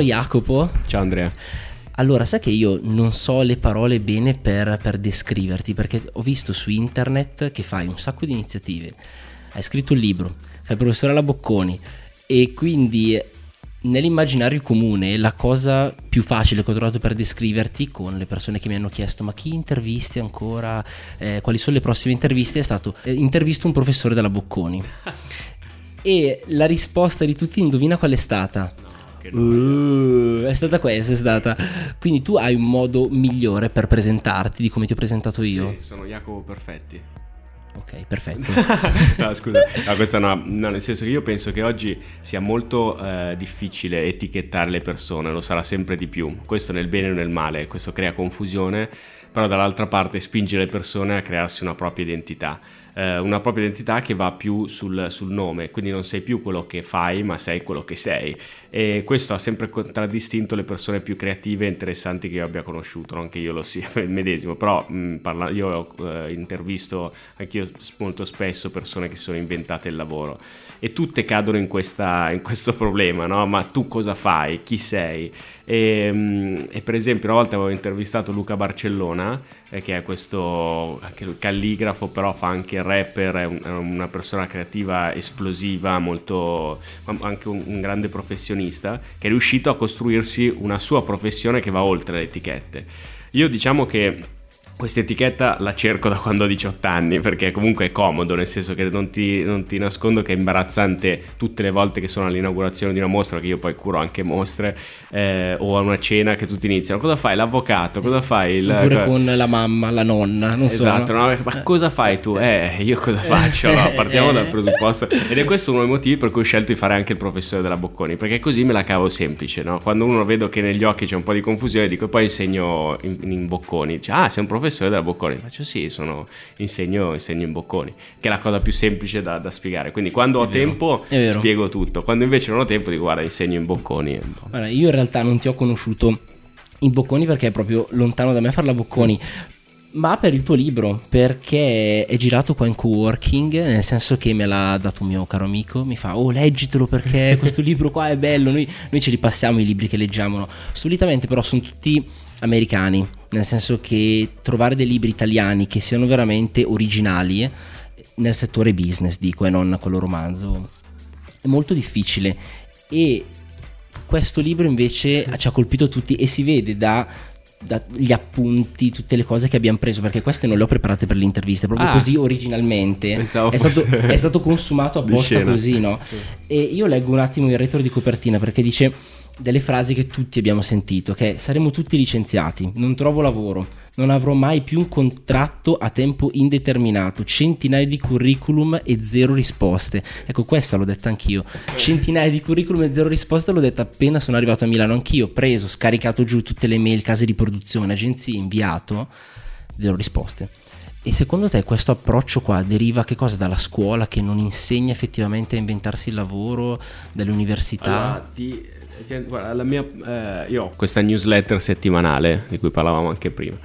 sono Jacopo. Ciao Andrea. Allora, sai che io non so le parole bene per, per descriverti, perché ho visto su internet che fai un sacco di iniziative. Hai scritto un libro, fai professore alla Bocconi e quindi nell'immaginario comune la cosa più facile che ho trovato per descriverti con le persone che mi hanno chiesto ma chi intervisti ancora, eh, quali sono le prossime interviste è stato eh, intervisto un professore della Bocconi e la risposta di tutti indovina qual è stata? Uh, è stata questa, è stata. Quindi tu hai un modo migliore per presentarti di come ti ho presentato io? Sì, sono Jacopo Perfetti. Ok, perfetto. no, scusa, no, questo no, no, nel senso che io penso che oggi sia molto eh, difficile etichettare le persone, lo sarà sempre di più. Questo nel bene o nel male, questo crea confusione, però dall'altra parte spinge le persone a crearsi una propria identità eh, una propria identità che va più sul, sul, nome, quindi non sei più quello che fai, ma sei quello che sei. E questo ha sempre contraddistinto le persone più creative e interessanti che io abbia conosciuto, non che io lo sia il medesimo, però mh, parla, io ho eh, intervisto anch'io molto spesso persone che sono inventate il lavoro e tutte cadono in, questa, in questo problema, no? Ma tu cosa fai? Chi sei? E, mm, e, per esempio una volta avevo intervistato Luca Barcellona eh, che è questo calligrafo però fa anche rapper è, un, è, una persona creativa esplosiva molto anche un, un, grande professionista che è riuscito a costruirsi una sua professione che va oltre le etichette io diciamo che questa etichetta la cerco da quando ho 18 anni perché comunque è comodo, nel senso che non ti, non ti, nascondo che è imbarazzante tutte le volte che sono all'inaugurazione di una mostra, che io poi curo anche mostre, eh, o a una cena che tutti iniziano. Cosa fai? L'avvocato? Sì. Cosa fai? Il... Oppure con la mamma, la nonna, non esatto, so. No? ma cosa fai tu? Eh, io cosa faccio? No, partiamo dal presupposto. Ed è questo uno dei motivi per cui ho scelto di fare anche il professore della Bocconi, perché così me la cavo semplice, no? Quando uno vedo che negli occhi c'è un po' di confusione, dico, e poi insegno in, in Bocconi. Dice, ah, sei un professore professore della Bocconi. Faccio sì, sono, insegno, insegno in Bocconi, che è la cosa più semplice da, da spiegare. Quindi quando è ho vero, tempo spiego tutto, quando invece non ho tempo dico guarda insegno in Bocconi. Guarda, io in realtà non ti ho conosciuto in Bocconi perché è proprio lontano da me fare la Bocconi. Ma per il tuo libro, perché è girato qua in co-working, nel senso che me l'ha dato un mio caro amico, mi fa, oh leggitelo perché questo libro qua è bello, noi, noi ce li passiamo i libri che leggiamo, no? solitamente però sono tutti americani, nel senso che trovare dei libri italiani che siano veramente originali nel settore business, dico, e non quello romanzo, è molto difficile. E questo libro invece ci ha colpito tutti e si vede da dagli appunti, tutte le cose che abbiamo preso, perché queste non le ho preparate per l'intervista, proprio ah, così originalmente. È stato, è stato, consumato apposta così, no? Sì. E io leggo un attimo il retro di copertina perché dice delle frasi che tutti abbiamo sentito, che saremo tutti licenziati, non trovo lavoro, non avrò mai più un contratto a tempo indeterminato, centinaia di curriculum e zero risposte. Ecco, questa l'ho detta anch'io. Centinaia di curriculum e zero risposte l'ho detta appena sono arrivato a Milano anch'io, preso, scaricato giù tutte le mail, case di produzione, agenzie, inviato, zero risposte. E secondo te questo approccio qua deriva che cosa dalla scuola che non insegna effettivamente a inventarsi il lavoro, dalle università? Allora, ti Guarda, mia, eh, io ho questa newsletter settimanale di cui parlavamo anche prima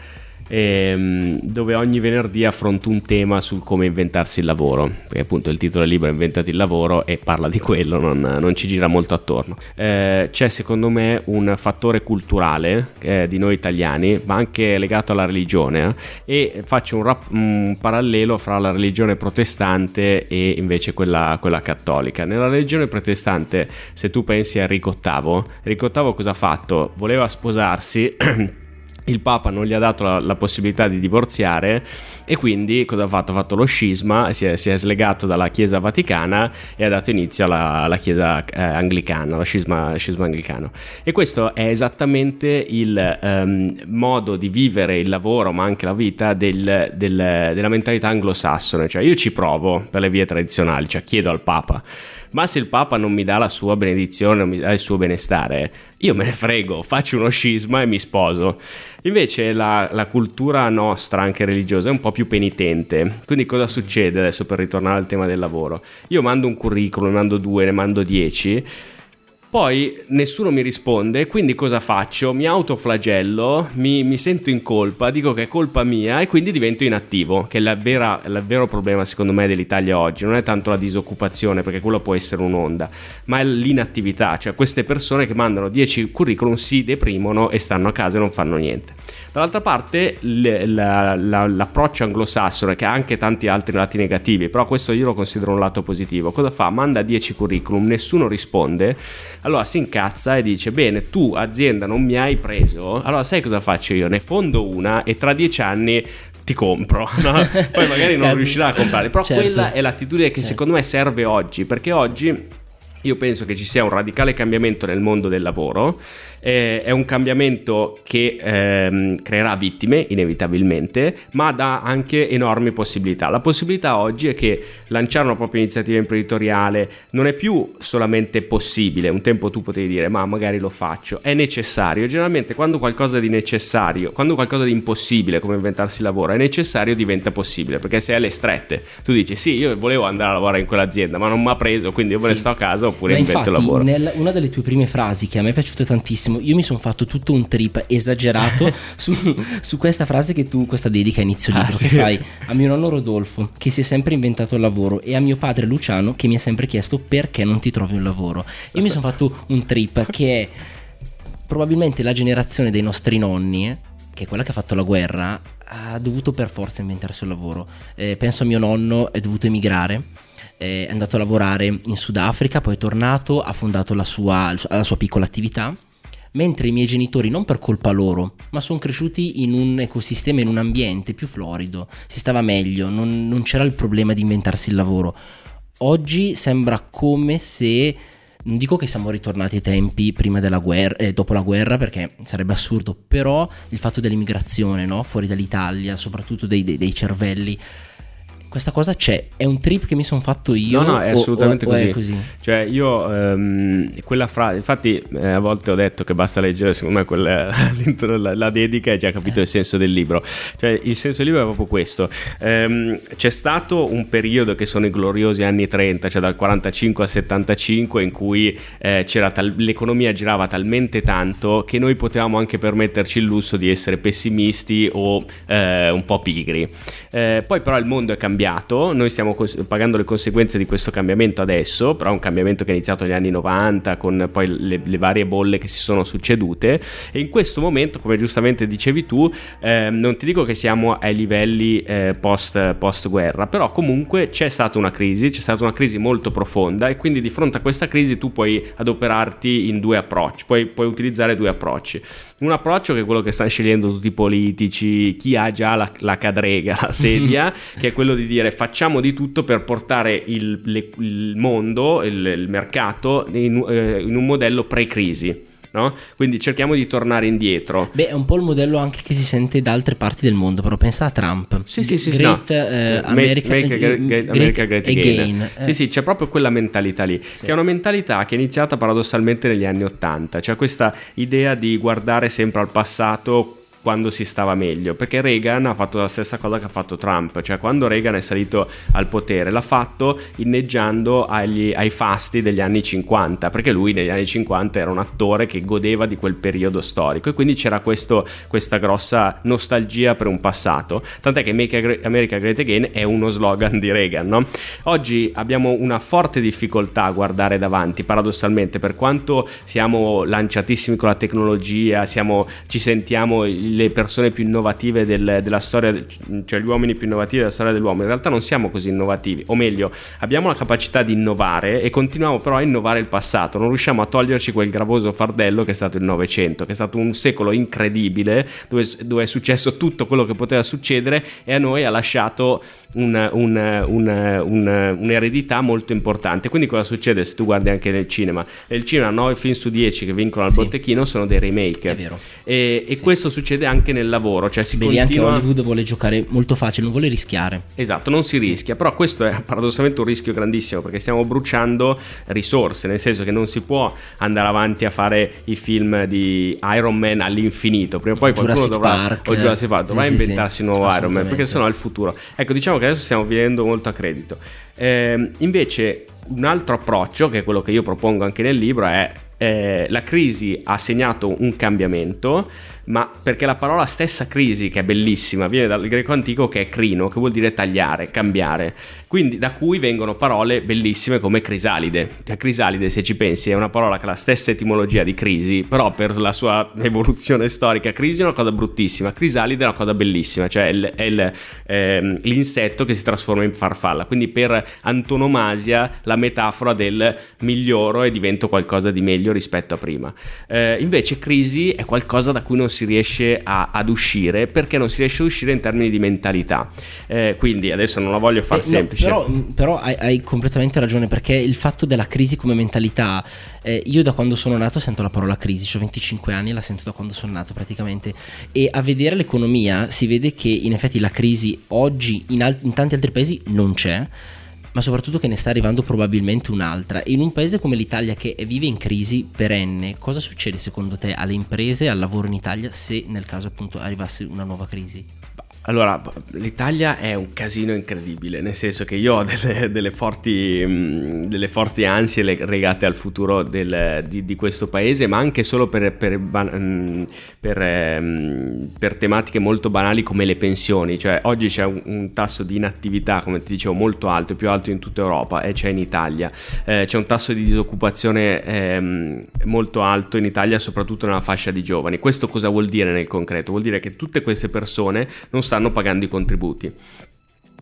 ehm, dove ogni venerdì affronto un tema sul come inventarsi il lavoro, perché appunto il titolo del libro è Inventati il lavoro e parla di quello, non, non ci gira molto attorno. Eh, c'è secondo me un fattore culturale eh, di noi italiani, ma anche legato alla religione, eh, e faccio un, rap- un, parallelo fra la religione protestante e invece quella, quella cattolica. Nella religione protestante, se tu pensi a Enrico VIII, Enrico VIII cosa ha fatto? Voleva sposarsi il Papa non gli ha dato la, la, possibilità di divorziare e quindi cosa ha fatto? Ha fatto lo scisma, si è, si è slegato dalla Chiesa Vaticana e ha dato inizio alla, alla Chiesa eh, Anglicana, lo scisma, scisma, anglicano. E questo è esattamente il um, modo di vivere il lavoro, ma anche la vita del, del, della mentalità anglosassone, cioè io ci provo per le vie tradizionali, cioè chiedo al Papa ma se il Papa non mi dà la sua benedizione, non mi dà il suo benestare, io me ne frego, faccio uno scisma e mi sposo. Invece la, la, cultura nostra, anche religiosa, è un po' più penitente. Quindi cosa succede adesso per ritornare al tema del lavoro? Io mando un curriculum, ne mando due, ne mando dieci Poi nessuno mi risponde, quindi cosa faccio? Mi autoflagello, mi, mi, sento in colpa, dico che è colpa mia e quindi divento inattivo, che è la vera, il vero problema secondo me dell'Italia oggi, non è tanto la disoccupazione, perché quello può essere un'onda, ma è l'inattività, cioè queste persone che mandano 10 curriculum si deprimono e stanno a casa e non fanno niente. Dall'altra parte l- la, la, l'approccio anglosassone, che ha anche tanti altri lati negativi, però questo io lo considero un lato positivo, cosa fa? Manda 10 curriculum, nessuno risponde allora si incazza e dice: Bene, tu azienda non mi hai preso, allora sai cosa faccio io? Ne fondo una e tra dieci anni ti compro. No? Poi magari non riuscirà a comprare, però certo. quella è l'attitudine che certo. secondo me serve oggi, perché oggi io penso che ci sia un radicale cambiamento nel mondo del lavoro eh, è un cambiamento che ehm, creerà vittime inevitabilmente, ma dà anche enormi possibilità. La possibilità oggi è che lanciare una propria iniziativa imprenditoriale non è più solamente possibile, un tempo tu potevi dire ma magari lo faccio, è necessario. Generalmente quando qualcosa di necessario, quando qualcosa di impossibile come inventarsi lavoro è necessario diventa possibile, perché se è alle strette tu dici sì io volevo andare a lavorare in quell'azienda ma non mi ha preso quindi io me ne sto a casa oppure ma invento infatti, lavoro. Nel, una delle tue prime frasi che a me è piaciuta tantissimo. Io mi sono fatto tutto un trip esagerato su, su, questa frase che tu, questa dedica a inizio ah, libro, ah, che sì. fai a mio nonno Rodolfo, che si è sempre inventato il lavoro, e a mio padre Luciano, che mi ha sempre chiesto perché non ti trovi un lavoro. Io mi sono fatto un trip che è probabilmente la generazione dei nostri nonni, eh, che è quella che ha fatto la guerra, ha dovuto per forza inventarsi un lavoro. Eh, penso a mio nonno, è dovuto emigrare è andato a lavorare in Sudafrica, poi è tornato, ha fondato la sua, la sua piccola attività mentre i miei genitori non per colpa loro, ma sono cresciuti in un ecosistema, in un ambiente più florido, si stava meglio, non, non c'era il problema di inventarsi il lavoro. Oggi sembra come se non dico che siamo ritornati ai tempi prima della guerra, eh, dopo la guerra, perché sarebbe assurdo, però il fatto dell'immigrazione no? fuori dall'Italia, soprattutto dei, dei, dei cervelli, questa cosa c'è, è un trip che mi sono fatto io. No, no, è assolutamente o, così. O è così. Cioè, io um, quella frase, infatti, eh, a volte ho detto che basta leggere, secondo me, quella, la, la, dedica e già capito il senso del libro. Cioè, il senso del libro è proprio questo. Um, c'è stato un periodo che sono i gloriosi anni 30, cioè dal 45 al 75, in cui eh, tal- l'economia girava talmente tanto che noi potevamo anche permetterci il lusso di essere pessimisti o eh, un po' pigri. Eh, poi, però, il mondo è cambiato cambiato, noi stiamo pagando le conseguenze di questo cambiamento adesso, però è un cambiamento che è iniziato negli anni 90 con poi le, le varie bolle che si sono succedute e in questo momento, come giustamente dicevi tu, eh, non ti dico che siamo ai livelli eh, post, post guerra, però comunque c'è stata una crisi, c'è stata una crisi molto profonda e quindi di fronte a questa crisi tu puoi adoperarti in due approcci, puoi, puoi utilizzare due approcci. Un approccio che è quello che stanno scegliendo tutti i politici, chi ha già la, la cadrega, la sedia, che è quello di dire facciamo di tutto per portare il, le, il mondo, il, il mercato in, eh, in un modello pre-crisi. No? Quindi cerchiamo di tornare indietro. Beh, è un po' il modello anche che si sente da altre parti del mondo, però pensa a Trump. Sì, sì, sì. Great, no. eh, America, make, great, great, America Great Again. again. Eh. Sì, sì, c'è proprio quella mentalità lì, sì. che è una mentalità che è iniziata paradossalmente negli anni Ottanta, cioè questa idea di guardare sempre al passato quando si stava meglio, perché Reagan ha fatto la stessa cosa che ha fatto Trump, cioè quando Reagan è salito al potere l'ha fatto inneggiando agli, ai fasti degli anni 50, perché lui negli anni 50 era un attore che godeva di quel periodo storico e quindi c'era questo, questa grossa nostalgia per un passato, tant'è che Make America Great Again è uno slogan di Reagan. No? Oggi abbiamo una forte difficoltà a guardare davanti, paradossalmente, per quanto siamo lanciatissimi con la tecnologia, siamo, ci sentiamo le persone più innovative del, della storia, cioè gli uomini più innovativi della storia dell'uomo. In realtà non siamo così innovativi, o meglio, abbiamo la capacità di innovare e continuiamo però a innovare il passato. Non riusciamo a toglierci quel gravoso fardello che è stato il Novecento, che è stato un secolo incredibile dove, dove è successo tutto quello che poteva succedere e a noi ha lasciato un, un, un, un'eredità molto importante. Quindi cosa succede se tu guardi anche nel cinema? Nel cinema 9 film su 10 che vincono al sì. botteghino sono dei remake. È vero. E, e sì. questo succede anche nel lavoro. Cioè si Vedi, continua... anche Hollywood vuole giocare molto facile, non vuole rischiare. Esatto, non si rischia. Sì. Però questo è paradossalmente un rischio grandissimo perché stiamo bruciando risorse, nel senso che non si può andare avanti a fare i film di Iron Man all'infinito. Prima o poi qualcuno Jurassic dovrà, Park. o Jurassic Park, dovrà inventarsi un nuovo Iron Man perché sennò è il futuro. Ecco, diciamo che adesso stiamo vivendo molto a credito. Eh, invece un altro approccio, che è quello che io propongo anche nel libro, è eh, la crisi ha segnato un cambiamento ma perché la parola stessa crisi, che è bellissima, viene dal greco antico che è crino, che vuol dire tagliare, cambiare. Quindi da cui vengono parole bellissime come crisalide. La crisalide, se ci pensi, è una parola che ha la stessa etimologia di crisi, però per la sua evoluzione storica, crisi è una cosa bruttissima, crisalide è una cosa bellissima, cioè è, il, è il, eh, l'insetto che si trasforma in farfalla. Quindi per antonomasia la metafora del miglioro e divento qualcosa di meglio rispetto a prima. Eh, invece crisi è qualcosa da cui non riesce a, ad uscire perché non si riesce ad uscire in termini di mentalità. Eh, quindi adesso non la voglio far eh, semplice. No, però, però hai, hai, completamente ragione perché il fatto della crisi come mentalità, eh, io da quando sono nato sento la parola crisi, ho 25 anni e la sento da quando sono nato praticamente e a vedere l'economia si vede che in effetti la crisi oggi in, al- in tanti altri paesi non c'è ma soprattutto che ne sta arrivando probabilmente un'altra. In un paese come l'Italia che vive in crisi perenne, cosa succede secondo te alle imprese e al lavoro in Italia se nel caso appunto arrivasse una nuova crisi? Allora, l'Italia è un casino incredibile, nel senso che io ho delle, delle, forti, delle forti, ansie legate al futuro del, di, di, questo paese, ma anche solo per, per, per, ehm, per, tematiche molto banali come le pensioni. Cioè, oggi c'è un, un, tasso di inattività, come ti dicevo, molto alto, più alto in tutta Europa e c'è in Italia. Eh, c'è un tasso di disoccupazione eh, molto alto in Italia, soprattutto nella fascia di giovani. Questo cosa vuol dire nel concreto? Vuol dire che tutte queste persone non stanno stanno pagando i contributi.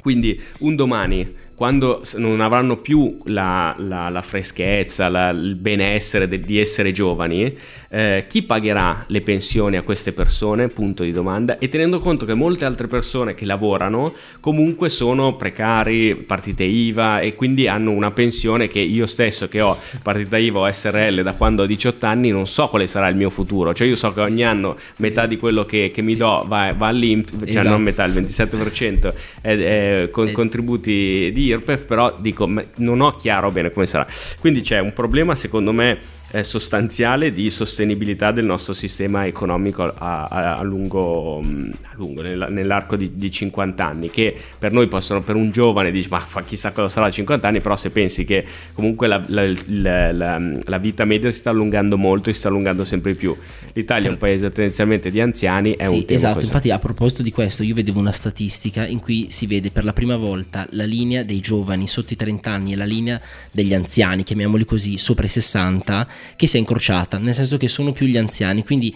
Quindi un domani quando non avranno più la, la, la freschezza, la, il benessere de, di essere giovani, eh, chi pagherà le pensioni a queste persone? Punto di domanda. E tenendo conto che molte altre persone che lavorano comunque sono precari, partite IVA e quindi hanno una pensione che io stesso che ho partita IVA o SRL da quando ho 18 anni non so quale sarà il mio futuro. Cioè io so che ogni anno metà di quello che, che mi do va, va all'INPS, cioè esatto. non metà, il 27% è, è con contributi di IRPEF, però dico non ho chiaro bene come sarà. Quindi c'è un problema secondo me eh, sostanziale di sostenibilità del nostro sistema economico a, a, a lungo, mm, a lungo nell'arco di, di, 50 anni, che per noi possono, per un giovane, dici ma fa chissà cosa sarà a 50 anni, però se pensi che comunque la, la, la, la, vita media si sta allungando molto e si sta allungando sempre di più. L'Italia è un paese tendenzialmente di anziani, è sì, un tema Esatto, così. infatti a proposito di questo io vedevo una statistica in cui si vede per la prima volta la linea dei giovani sotto i 30 anni e la linea degli anziani, chiamiamoli così, sopra i 60 che si è incrociata, nel senso che sono più gli anziani, quindi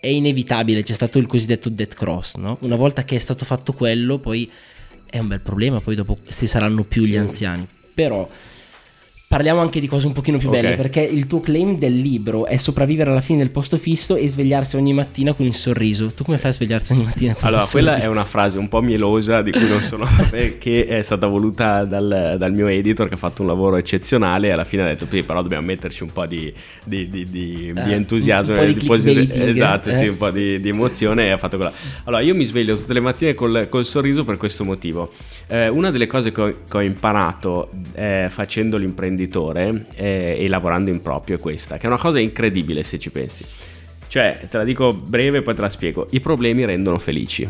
è inevitabile, c'è stato il cosiddetto dead cross, no? Una volta che è stato fatto quello, poi è un bel problema, poi dopo se saranno più gli anziani. Però Parliamo anche di cose un pochino più belle, okay. perché il tuo claim del libro è sopravvivere alla fine del posto fisso e svegliarsi ogni mattina con il sorriso. Tu come fai a svegliarsi ogni mattina con allora, il sorriso? Allora, quella è una frase un po' mielosa di cui non sono che è stata voluta dal, dal, mio editor che ha fatto un lavoro eccezionale e alla fine ha detto, però dobbiamo metterci un po' di, di, di, di eh, entusiasmo, un po' di, di posit- esatto, eh? sì, un po' di, emozione e ha fatto quella. Allora, io mi sveglio tutte le mattine col, col sorriso per questo motivo. Eh, una delle cose che ho, che ho imparato eh, facendo l'imprenditore eh, e lavorando in proprio è questa, che è una cosa incredibile se ci pensi. Cioè, te la dico breve, poi te la spiego. I problemi rendono felici.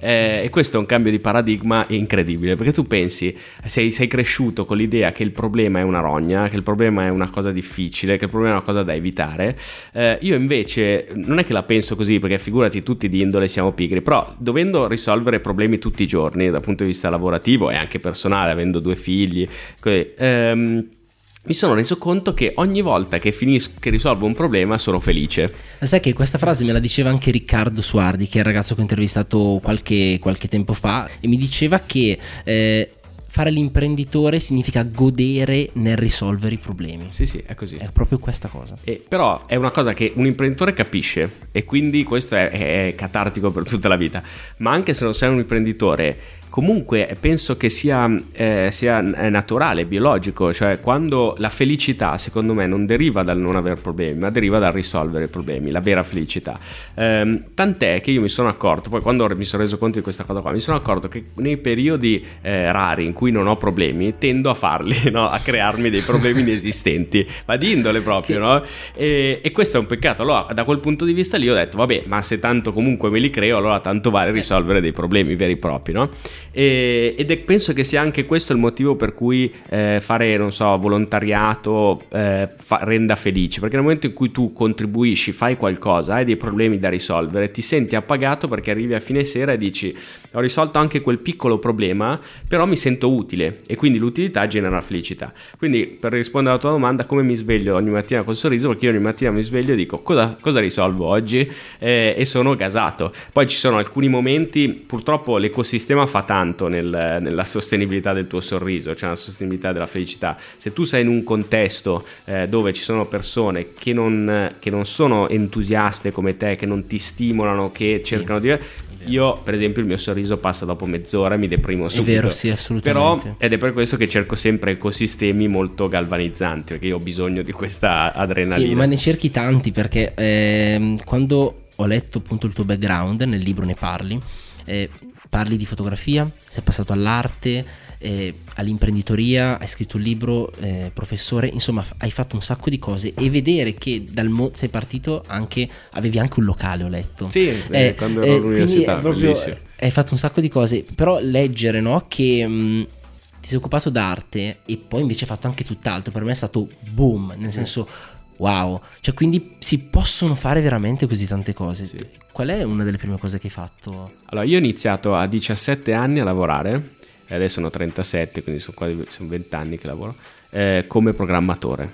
Eh, e questo è un cambio di paradigma incredibile perché tu pensi, sei, sei, cresciuto con l'idea che il problema è una rogna, che il problema è una cosa difficile, che il problema è una cosa da evitare. Eh, io invece non è che la penso così perché figurati tutti di indole siamo pigri, però dovendo risolvere problemi tutti i giorni dal punto di vista lavorativo e anche personale, avendo due figli, così, ehm, mi sono reso conto che ogni volta che, finisco, che risolvo un problema sono felice. Sai che questa frase me la diceva anche Riccardo Suardi, che è il ragazzo che ho intervistato qualche, qualche tempo fa, e mi diceva che eh, fare l'imprenditore significa godere nel risolvere i problemi. Sì, sì, è così. È proprio questa cosa. E, però è una cosa che un imprenditore capisce e quindi questo è, è catartico per tutta la vita. Ma anche se non sei un imprenditore comunque penso che sia, eh, sia, naturale, biologico, cioè quando la felicità secondo me non deriva dal non avere problemi, ma deriva dal risolvere i problemi, la vera felicità. Eh, tant'è che io mi sono accorto, poi quando mi sono reso conto di questa cosa qua, mi sono accorto che nei periodi eh, rari in cui non ho problemi, tendo a farli, no? a crearmi dei problemi inesistenti, ma di indole proprio, che... no? E, e, questo è un peccato. Allora, da quel punto di vista lì ho detto, vabbè, ma se tanto comunque me li creo, allora tanto vale risolvere dei problemi veri e propri, no? E, ed è, penso che sia anche questo il motivo per cui eh, fare, non so, volontariato eh, fa, renda felice, perché nel momento in cui tu contribuisci, fai qualcosa, hai dei problemi da risolvere, ti senti appagato perché arrivi a fine sera e dici ho risolto anche quel piccolo problema, però mi sento utile e quindi l'utilità genera felicità. Quindi per rispondere alla tua domanda, come mi sveglio ogni mattina col sorriso? Perché io ogni mattina mi sveglio e dico cosa, cosa risolvo oggi eh, e sono gasato. Poi ci sono alcuni momenti, purtroppo l'ecosistema fa tanto nel, nella sostenibilità del tuo sorriso, cioè la sostenibilità della felicità. Se tu sei in un contesto eh, dove ci sono persone che non, che non, sono entusiaste come te, che non ti stimolano, che cercano sì. di io, per esempio, il mio sorriso passa dopo mezz'ora e mi deprimo subito. È vero, sì, assolutamente. Però, ed è per questo che cerco sempre ecosistemi molto galvanizzanti, perché io ho bisogno di questa adrenalina. Sì, ma ne cerchi tanti, perché eh, quando ho letto appunto il tuo background, nel libro ne parli, eh, parli di fotografia, sei passato all'arte, eh, all'imprenditoria, hai scritto un libro, eh, professore, insomma hai fatto un sacco di cose e vedere che dal mo- sei partito anche, avevi anche un locale ho letto. Sì, eh, quando ero all'università, proprio, hai fatto un sacco di cose, però leggere no, che... Mh, ti sei occupato d'arte e poi invece hai fatto anche tutt'altro, per me è stato boom, nel senso wow, cioè quindi si possono fare veramente così tante cose. Sì. Qual è una delle prime cose che hai fatto? Allora, io ho iniziato a 17 anni a lavorare e adesso sono 37, quindi sono quasi sono 20 anni che lavoro, eh, come programmatore,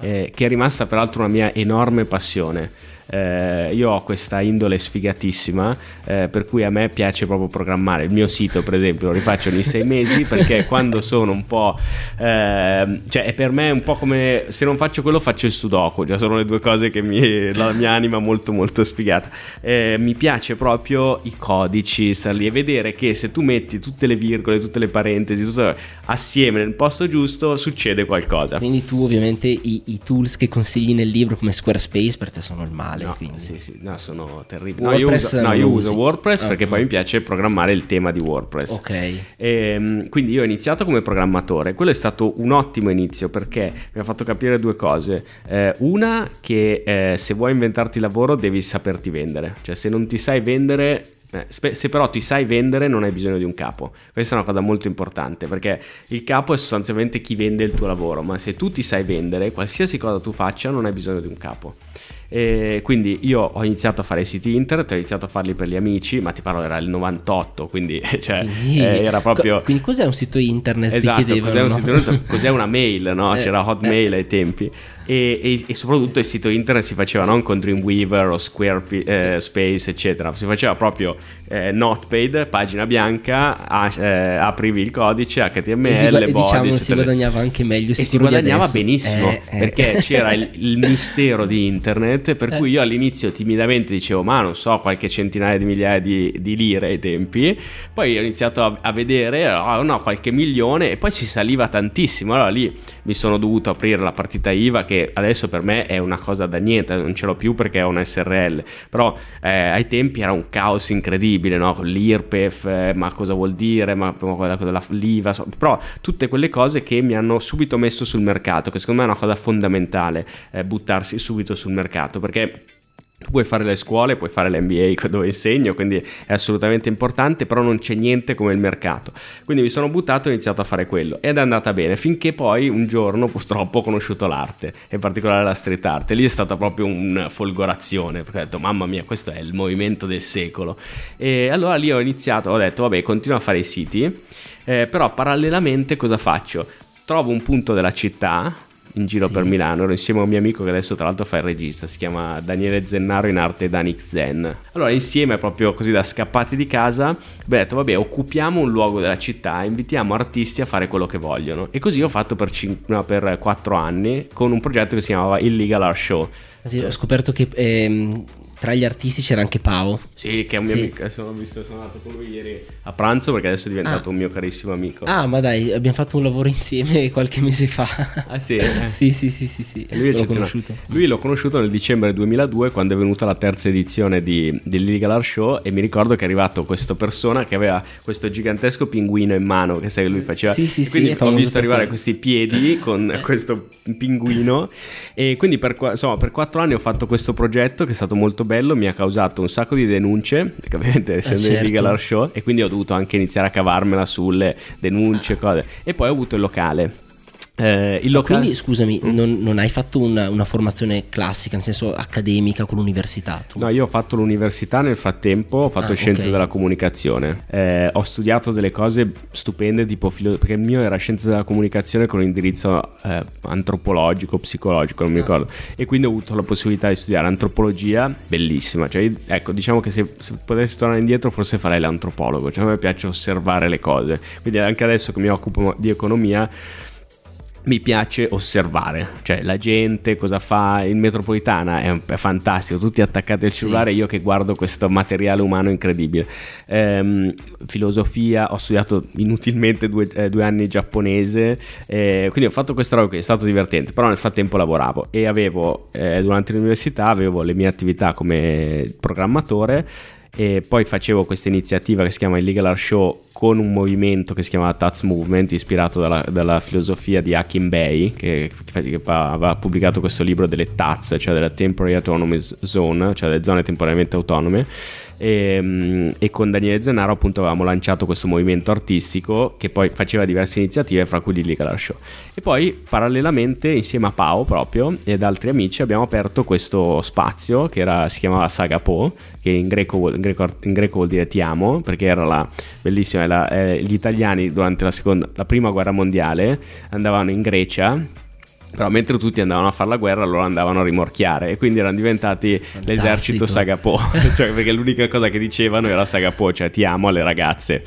eh, che è rimasta peraltro una mia enorme passione eh, io ho questa indole sfigatissima eh, per cui a me piace proprio programmare. Il mio sito per esempio lo rifaccio ogni sei mesi perché quando sono un po' eh, cioè è per me un po' come se non faccio quello faccio il sudoku. Cioè sono le due cose che mi, la mia anima molto molto sfigata. Eh, mi piace proprio i codici star lì e vedere che se tu metti tutte le virgole tutte le parentesi tutto assieme nel posto giusto succede qualcosa. Quindi tu ovviamente i, i tools che consigli nel libro come Squarespace per te sono il male male. No. Sì, sì, no, sono terribili. No, io uso, no, io uso WordPress okay. perché poi mi piace programmare il tema di WordPress. Ok. E, ehm, quindi io ho iniziato come programmatore. Quello è stato un ottimo inizio perché mi ha fatto capire due cose. Eh, una, che eh, se vuoi inventarti lavoro devi saperti vendere. Cioè, se non ti sai vendere eh, se però ti sai vendere non hai bisogno di un capo. Questa è una cosa molto importante perché il capo è sostanzialmente chi vende il tuo lavoro, ma se tu ti sai vendere, qualsiasi cosa tu faccia non hai bisogno di un capo. E quindi io ho iniziato a fare siti internet, ho iniziato a farli per gli amici, ma ti parlo era il 98, quindi, cioè, eh, era proprio... Quindi cos'è un sito internet? Esatto, cos'è, un sito internet, cos'è una mail, no? Eh, C'era Hotmail eh. ai tempi e, e, e, soprattutto il sito internet si faceva non con Dreamweaver o Squarespace eccetera. Si faceva proprio eh, Notepad pagina bianca a, eh, aprivi il codice HTML e si, body, diciamo si guadagnava anche meglio e si guadagnava benissimo eh, eh, perché c'era il, il, mistero di internet per cui io all'inizio timidamente dicevo ma non so qualche centinaia di migliaia di, di lire ai tempi. Poi ho iniziato a, a vedere oh, no qualche milione. E poi si saliva tantissimo. Allora lì mi sono dovuto aprire la partita IVA che che adesso per me è una cosa da niente, non ce l'ho più perché ho un SRL, però eh, ai tempi era un caos incredibile, no? Con l'IRPEF, eh, ma cosa vuol dire, ma quella cosa l'IVA, so, però tutte quelle cose che mi hanno subito messo sul mercato, che secondo me è una cosa fondamentale, eh, buttarsi subito sul mercato, perché tu puoi fare le scuole, puoi fare l'MBA dove insegno, quindi è assolutamente importante, però non c'è niente come il mercato. Quindi mi sono buttato e ho iniziato a fare quello ed è andata bene finché poi un giorno purtroppo ho conosciuto l'arte, in particolare la street art. Lì è stata proprio una folgorazione, perché ho detto mamma mia questo è il movimento del secolo. E allora lì ho iniziato, ho detto vabbè continuo a fare i siti, eh, però parallelamente cosa faccio? Trovo un punto della città in giro sì. per Milano. Ero insieme a un mio amico che adesso tra l'altro fa il regista, si chiama Daniele Zennaro in arte Danik Zen. Allora insieme proprio così da scappati di casa, ho detto vabbè occupiamo un luogo della città, invitiamo artisti a fare quello che vogliono. E così ho fatto per, cin- no, per 4 anni con un progetto che si chiamava Illegal Art Show. Sì, ho scoperto che ehm, tra gli artisti c'era anche Pao. Sì, che è un mio sì. amico. Sono, visto, sono andato con lui ieri a pranzo perché adesso è diventato ah. un mio carissimo amico. Ah, ma dai, abbiamo fatto un lavoro insieme qualche mese fa. Ah, sì? Eh. sì, sì, sì, sì, sì. lui, l'ho conosciuto. lui l'ho conosciuto nel dicembre 2002 quando è venuta la terza edizione di, dell'Illegal Art Show e mi ricordo che è arrivato questa persona che aveva questo gigantesco pinguino in mano che sai che lui faceva. Sì, sì, quindi sì. Ho visto arrivare questi piedi con questo pinguino e quindi per, insomma, per quattro anni ho fatto questo progetto che è stato molto molto bello, mi ha causato un sacco di denunce, perché ovviamente essendo certo. il Legal Art Show, e quindi ho dovuto anche iniziare a cavarmela sulle denunce, cose. E poi ho avuto il locale. Eh, locale... Quindi scusami, non, non hai fatto una, una formazione classica, nel senso accademica con l'università? Tu? No, io ho fatto l'università nel frattempo, ho fatto Ah, scienze ok. della comunicazione. Eh, ho studiato delle cose stupende, tipo filo- perché il mio era scienze della comunicazione con indirizzo eh, antropologico, psicologico, non mi Ah. ricordo. E quindi ho avuto la possibilità di studiare antropologia, bellissima. Cioè, io- ecco, diciamo che se, se potessi tornare indietro, forse farei l'antropologo. Cioè, a me piace osservare le cose. Quindi anche adesso che mi occupo di economia mi piace osservare, cioè la gente cosa fa? In metropolitana è, è fantastico, tutti attaccati al cellulare, io che guardo questo materiale umano incredibile. Ehm, filosofia, ho studiato inutilmente due, eh, due anni giapponese, eh, quindi ho fatto questa roba qui, è stato divertente, però nel frattempo lavoravo e avevo, eh, durante l'università avevo le mie attività come programmatore e poi facevo questa iniziativa che si chiama il Legal Art Show con un movimento che si chiama Taz Movement ispirato dalla, dalla filosofia di Hakim Bey che, che aveva pubblicato questo libro delle Taz cioè della Temporary Autonomous Zone cioè delle zone temporaneamente autonome e, mm, e con Daniele Zennaro appunto avevamo lanciato questo movimento artistico che poi faceva diverse iniziative fra cui il Legal Art Show e poi parallelamente insieme a Pao proprio ed altri amici abbiamo aperto questo spazio che era, si chiamava Saga Po che in greco, in greco- in greco vuol dire ti amo perché era la bellissima la- eh, gli italiani durante la, seconda, la prima guerra mondiale andavano in Grecia però mentre tutti andavano a fare la guerra loro andavano a rimorchiare e quindi erano diventati l'esercito Sagapo. Cioè perché l'unica cosa che dicevano era Sagapo cioè ti amo alle ragazze.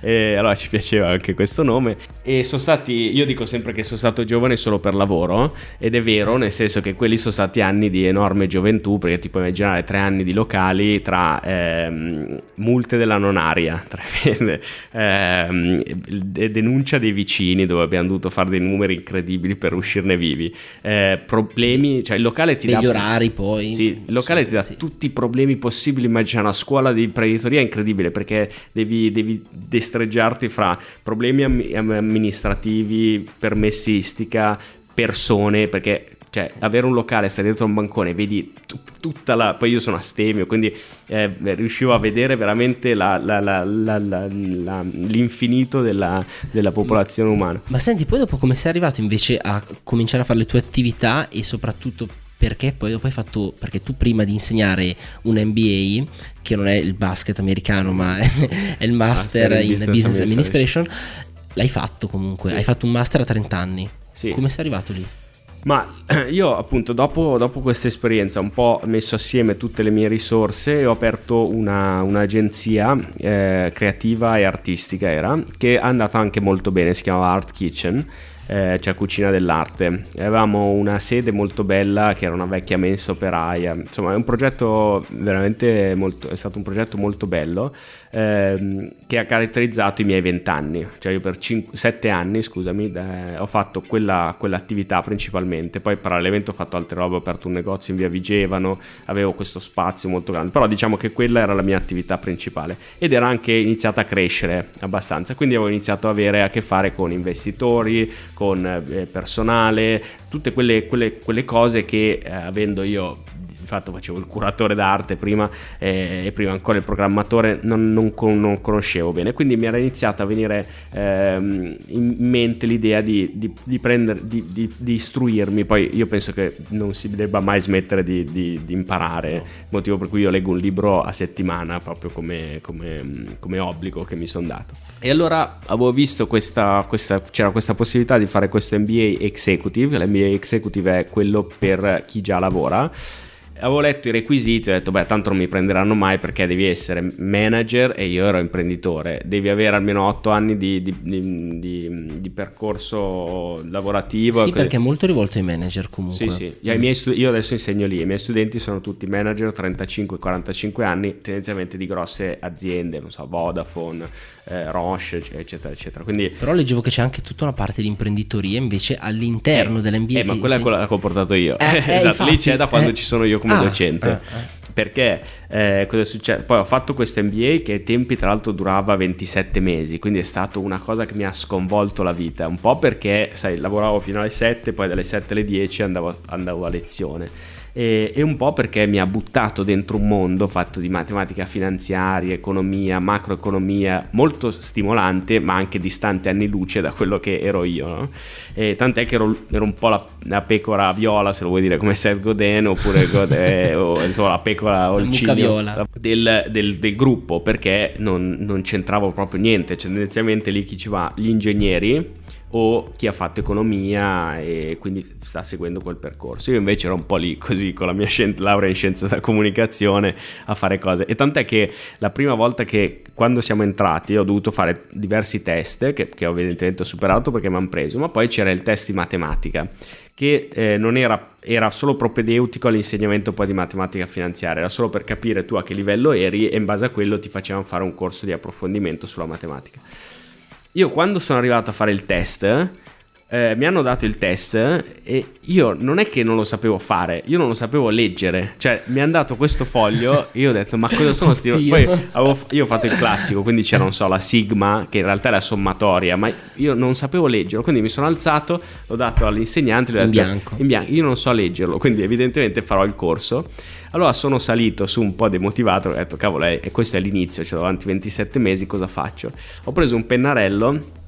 E allora ci piaceva anche questo nome. E sono stati io dico sempre che sono stato giovane solo per lavoro ed è vero nel senso che quelli sono stati anni di enorme gioventù perché ti puoi immaginare tre anni di locali tra ehm, multe della nonaria tremende, ehm, de- denuncia dei vicini dove abbiamo dovuto fare dei numeri incredibili per uscirne vivi eh, problemi cioè il locale ti dà orari poi. sì, il locale Sì, ti dà sì. tutti i problemi possibili. Immagina una scuola di imprenditoria incredibile perché devi, devi destreggiarti fra problemi ammi- amministrativi, permessistica, persone. Perché cioè, avere un locale, stare dietro un bancone, vedi tu- tutta la. Poi io sono astemio, quindi eh, riuscivo a vedere veramente la- la- l'infinito della, della popolazione umana. Ma senti, poi dopo come sei arrivato invece a cominciare a fare le tue attività e soprattutto perché poi dopo hai fatto, perché tu prima di insegnare un MBA, che non è il basket americano ma è il master Master in in Business Business, Administration. Administration, l'hai fatto comunque, Sì. hai fatto un master a 30 anni. Sì. Come sei arrivato lì? Ma io appunto dopo, dopo questa esperienza ho un po' messo assieme tutte le mie risorse e ho aperto una- un'agenzia eh, creativa e artistica era, che è andata anche molto bene, si chiamava Art Kitchen, eh, cioè cucina dell'arte. Avevamo una sede molto bella che era una vecchia mensa operaia, insomma è un progetto veramente molto, è stato un progetto molto bello ehm, che ha caratterizzato i miei vent'anni, cioè io per cinque- sette anni scusami eh, ho fatto quella, quell'attività principalmente, poi parallelamente ho fatto altre robe, ho aperto un negozio in via Vigevano, avevo questo spazio molto grande, però diciamo che quella era la mia attività principale ed era anche iniziata a crescere abbastanza, quindi avevo iniziato ad avere a che fare con investitori, con eh, personale, tutte quelle, quelle- quelle cose che eh, avendo io fatto facevo il curatore d'arte prima eh, e prima ancora il programmatore non, non non conoscevo bene. Quindi mi era iniziata a venire ehm, in mente l'idea di, di, di prendere di, istruirmi. Poi io penso che non si debba mai smettere di imparare motivo per cui io leggo un libro a settimana proprio come, come- come obbligo che mi sono dato. E allora avevo visto questa, questa c'era questa possibilità di fare questo MBA Executive. l'MBA Executive è quello per chi già lavora avevo letto i requisiti e ho detto beh tanto non mi prenderanno mai perché devi essere manager e io ero imprenditore devi avere almeno 8 anni di, di- di- di- percorso lavorativo Sì, perché è molto rivolto ai manager comunque. sì, sì. Io, ai miei stu- io adesso insegno lì, i miei studenti sono tutti manager 35-45 anni, tendenzialmente di grosse aziende, non so, Vodafone, eh, Roche, eccetera, eccetera. Quindi Però leggevo che c'è anche tutta una parte di imprenditoria invece all'interno dell'MBA. Eh, ma quella è quella che ho portato io. Eh, eh, esatto, infatti, lì c'è da quando eh. ci sono io come Ah, docente. ah, ah. Perché eh, cosa è successo? Poi ho fatto questo MBA che ai tempi tra l'altro durava 27 mesi, quindi è stata una cosa che mi ha sconvolto la vita, un po' perché, sai, lavoravo fino alle 7, poi dalle 7 alle 10 andavo, andavo a lezione. E, e, un po' perché mi ha buttato dentro un mondo fatto di matematica finanziaria, economia, macroeconomia, molto stimolante ma anche distante anni luce da quello che ero io. No? tant'è che ero, ero un po' la, la, pecora viola, se lo vuoi dire, come Seth Godin oppure Godin, o insomma la pecora o il cigno del, del, del, gruppo perché non, non c'entravo proprio niente, cioè, tendenzialmente lì chi ci va, gli ingegneri o chi ha fatto economia e quindi sta seguendo quel percorso. Io invece ero un po' lì così con la mia scien- laurea in scienze della comunicazione a fare cose. E tant'è che la prima volta che quando siamo entrati ho dovuto fare diversi test che, che evidentemente ho superato perché mi hanno preso, ma poi c'era il test di matematica che eh, non era, era solo propedeutico all'insegnamento poi di matematica finanziaria, era solo per capire tu a che livello eri e in base a quello ti facevano fare un corso di approfondimento sulla matematica. Io quando sono arrivato a fare il test, eh, mi hanno dato il test e io non è che non lo sapevo fare, io non lo sapevo leggere. Cioè, mi hanno dato questo foglio e io ho detto, ma cosa sono sti... Poi avevo, io ho fatto il classico, quindi c'era, non so, la sigma, che in realtà è la sommatoria, ma io non sapevo leggerlo, quindi mi sono alzato, l'ho dato all'insegnante, in bianco. in bianco. Io non so leggerlo, quindi evidentemente farò il corso. Allora sono salito su un po' demotivato, ho detto cavolo, e questo è l'inizio, cioè davanti 27 mesi, cosa faccio? Ho preso un pennarello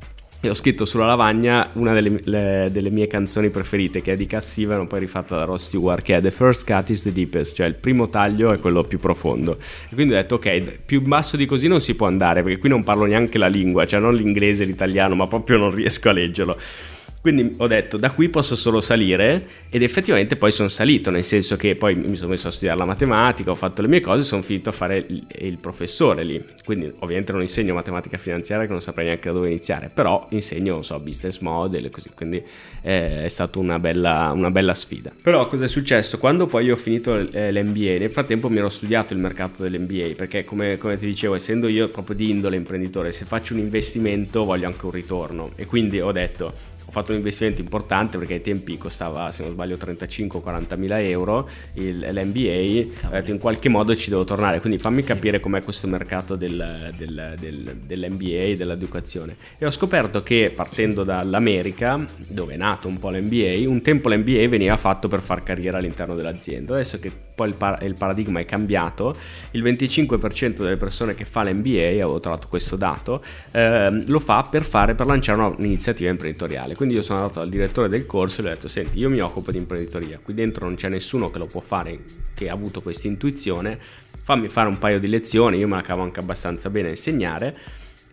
e ho scritto sulla lavagna una delle, le, delle, mie canzoni preferite che è di Cat Stevens poi rifatta da Ross Stewart che è The First Cut is the Deepest cioè il primo taglio è quello più profondo. E quindi ho detto ok più basso di così non si può andare perché qui non parlo neanche la lingua cioè non l'inglese l'italiano ma proprio non riesco a leggerlo quindi ho detto da qui posso solo salire ed effettivamente poi sono salito, nel senso che poi mi sono messo a studiare la matematica, ho fatto le mie cose e sono finito a fare il, il, professore lì. Quindi ovviamente non insegno matematica finanziaria che non saprei neanche da dove iniziare, però insegno, non so, business model e così, quindi eh, è stata una bella, una bella sfida. Però cosa è successo? Quando poi ho finito eh, l'MBA, nel frattempo mi ero studiato il mercato dell'MBA, perché come, come ti dicevo, essendo io proprio di indole imprenditore, se faccio un investimento voglio anche un ritorno e quindi ho detto fatto un investimento importante perché ai tempi costava, se non sbaglio, 35-40 mila euro il, l'MBA, ho detto in qualche modo ci devo tornare, quindi fammi sì. capire com'è questo mercato del, del, del, dell'MBA, dell'educazione. E ho scoperto che partendo dall'America, dove è nato un po' l'MBA, un tempo l'MBA veniva fatto per far carriera all'interno dell'azienda, adesso che poi il, par- il paradigma è cambiato, il 25% delle persone che fa l'MBA, avevo trovato questo dato, eh, lo fa per, fare, per lanciare un'iniziativa imprenditoriale. Quindi io sono andato al direttore del corso e gli ho detto, senti, io mi occupo di imprenditoria, qui dentro non c'è nessuno che lo può fare, che ha avuto questa intuizione, fammi fare un paio di lezioni, io me la cavo anche abbastanza bene a insegnare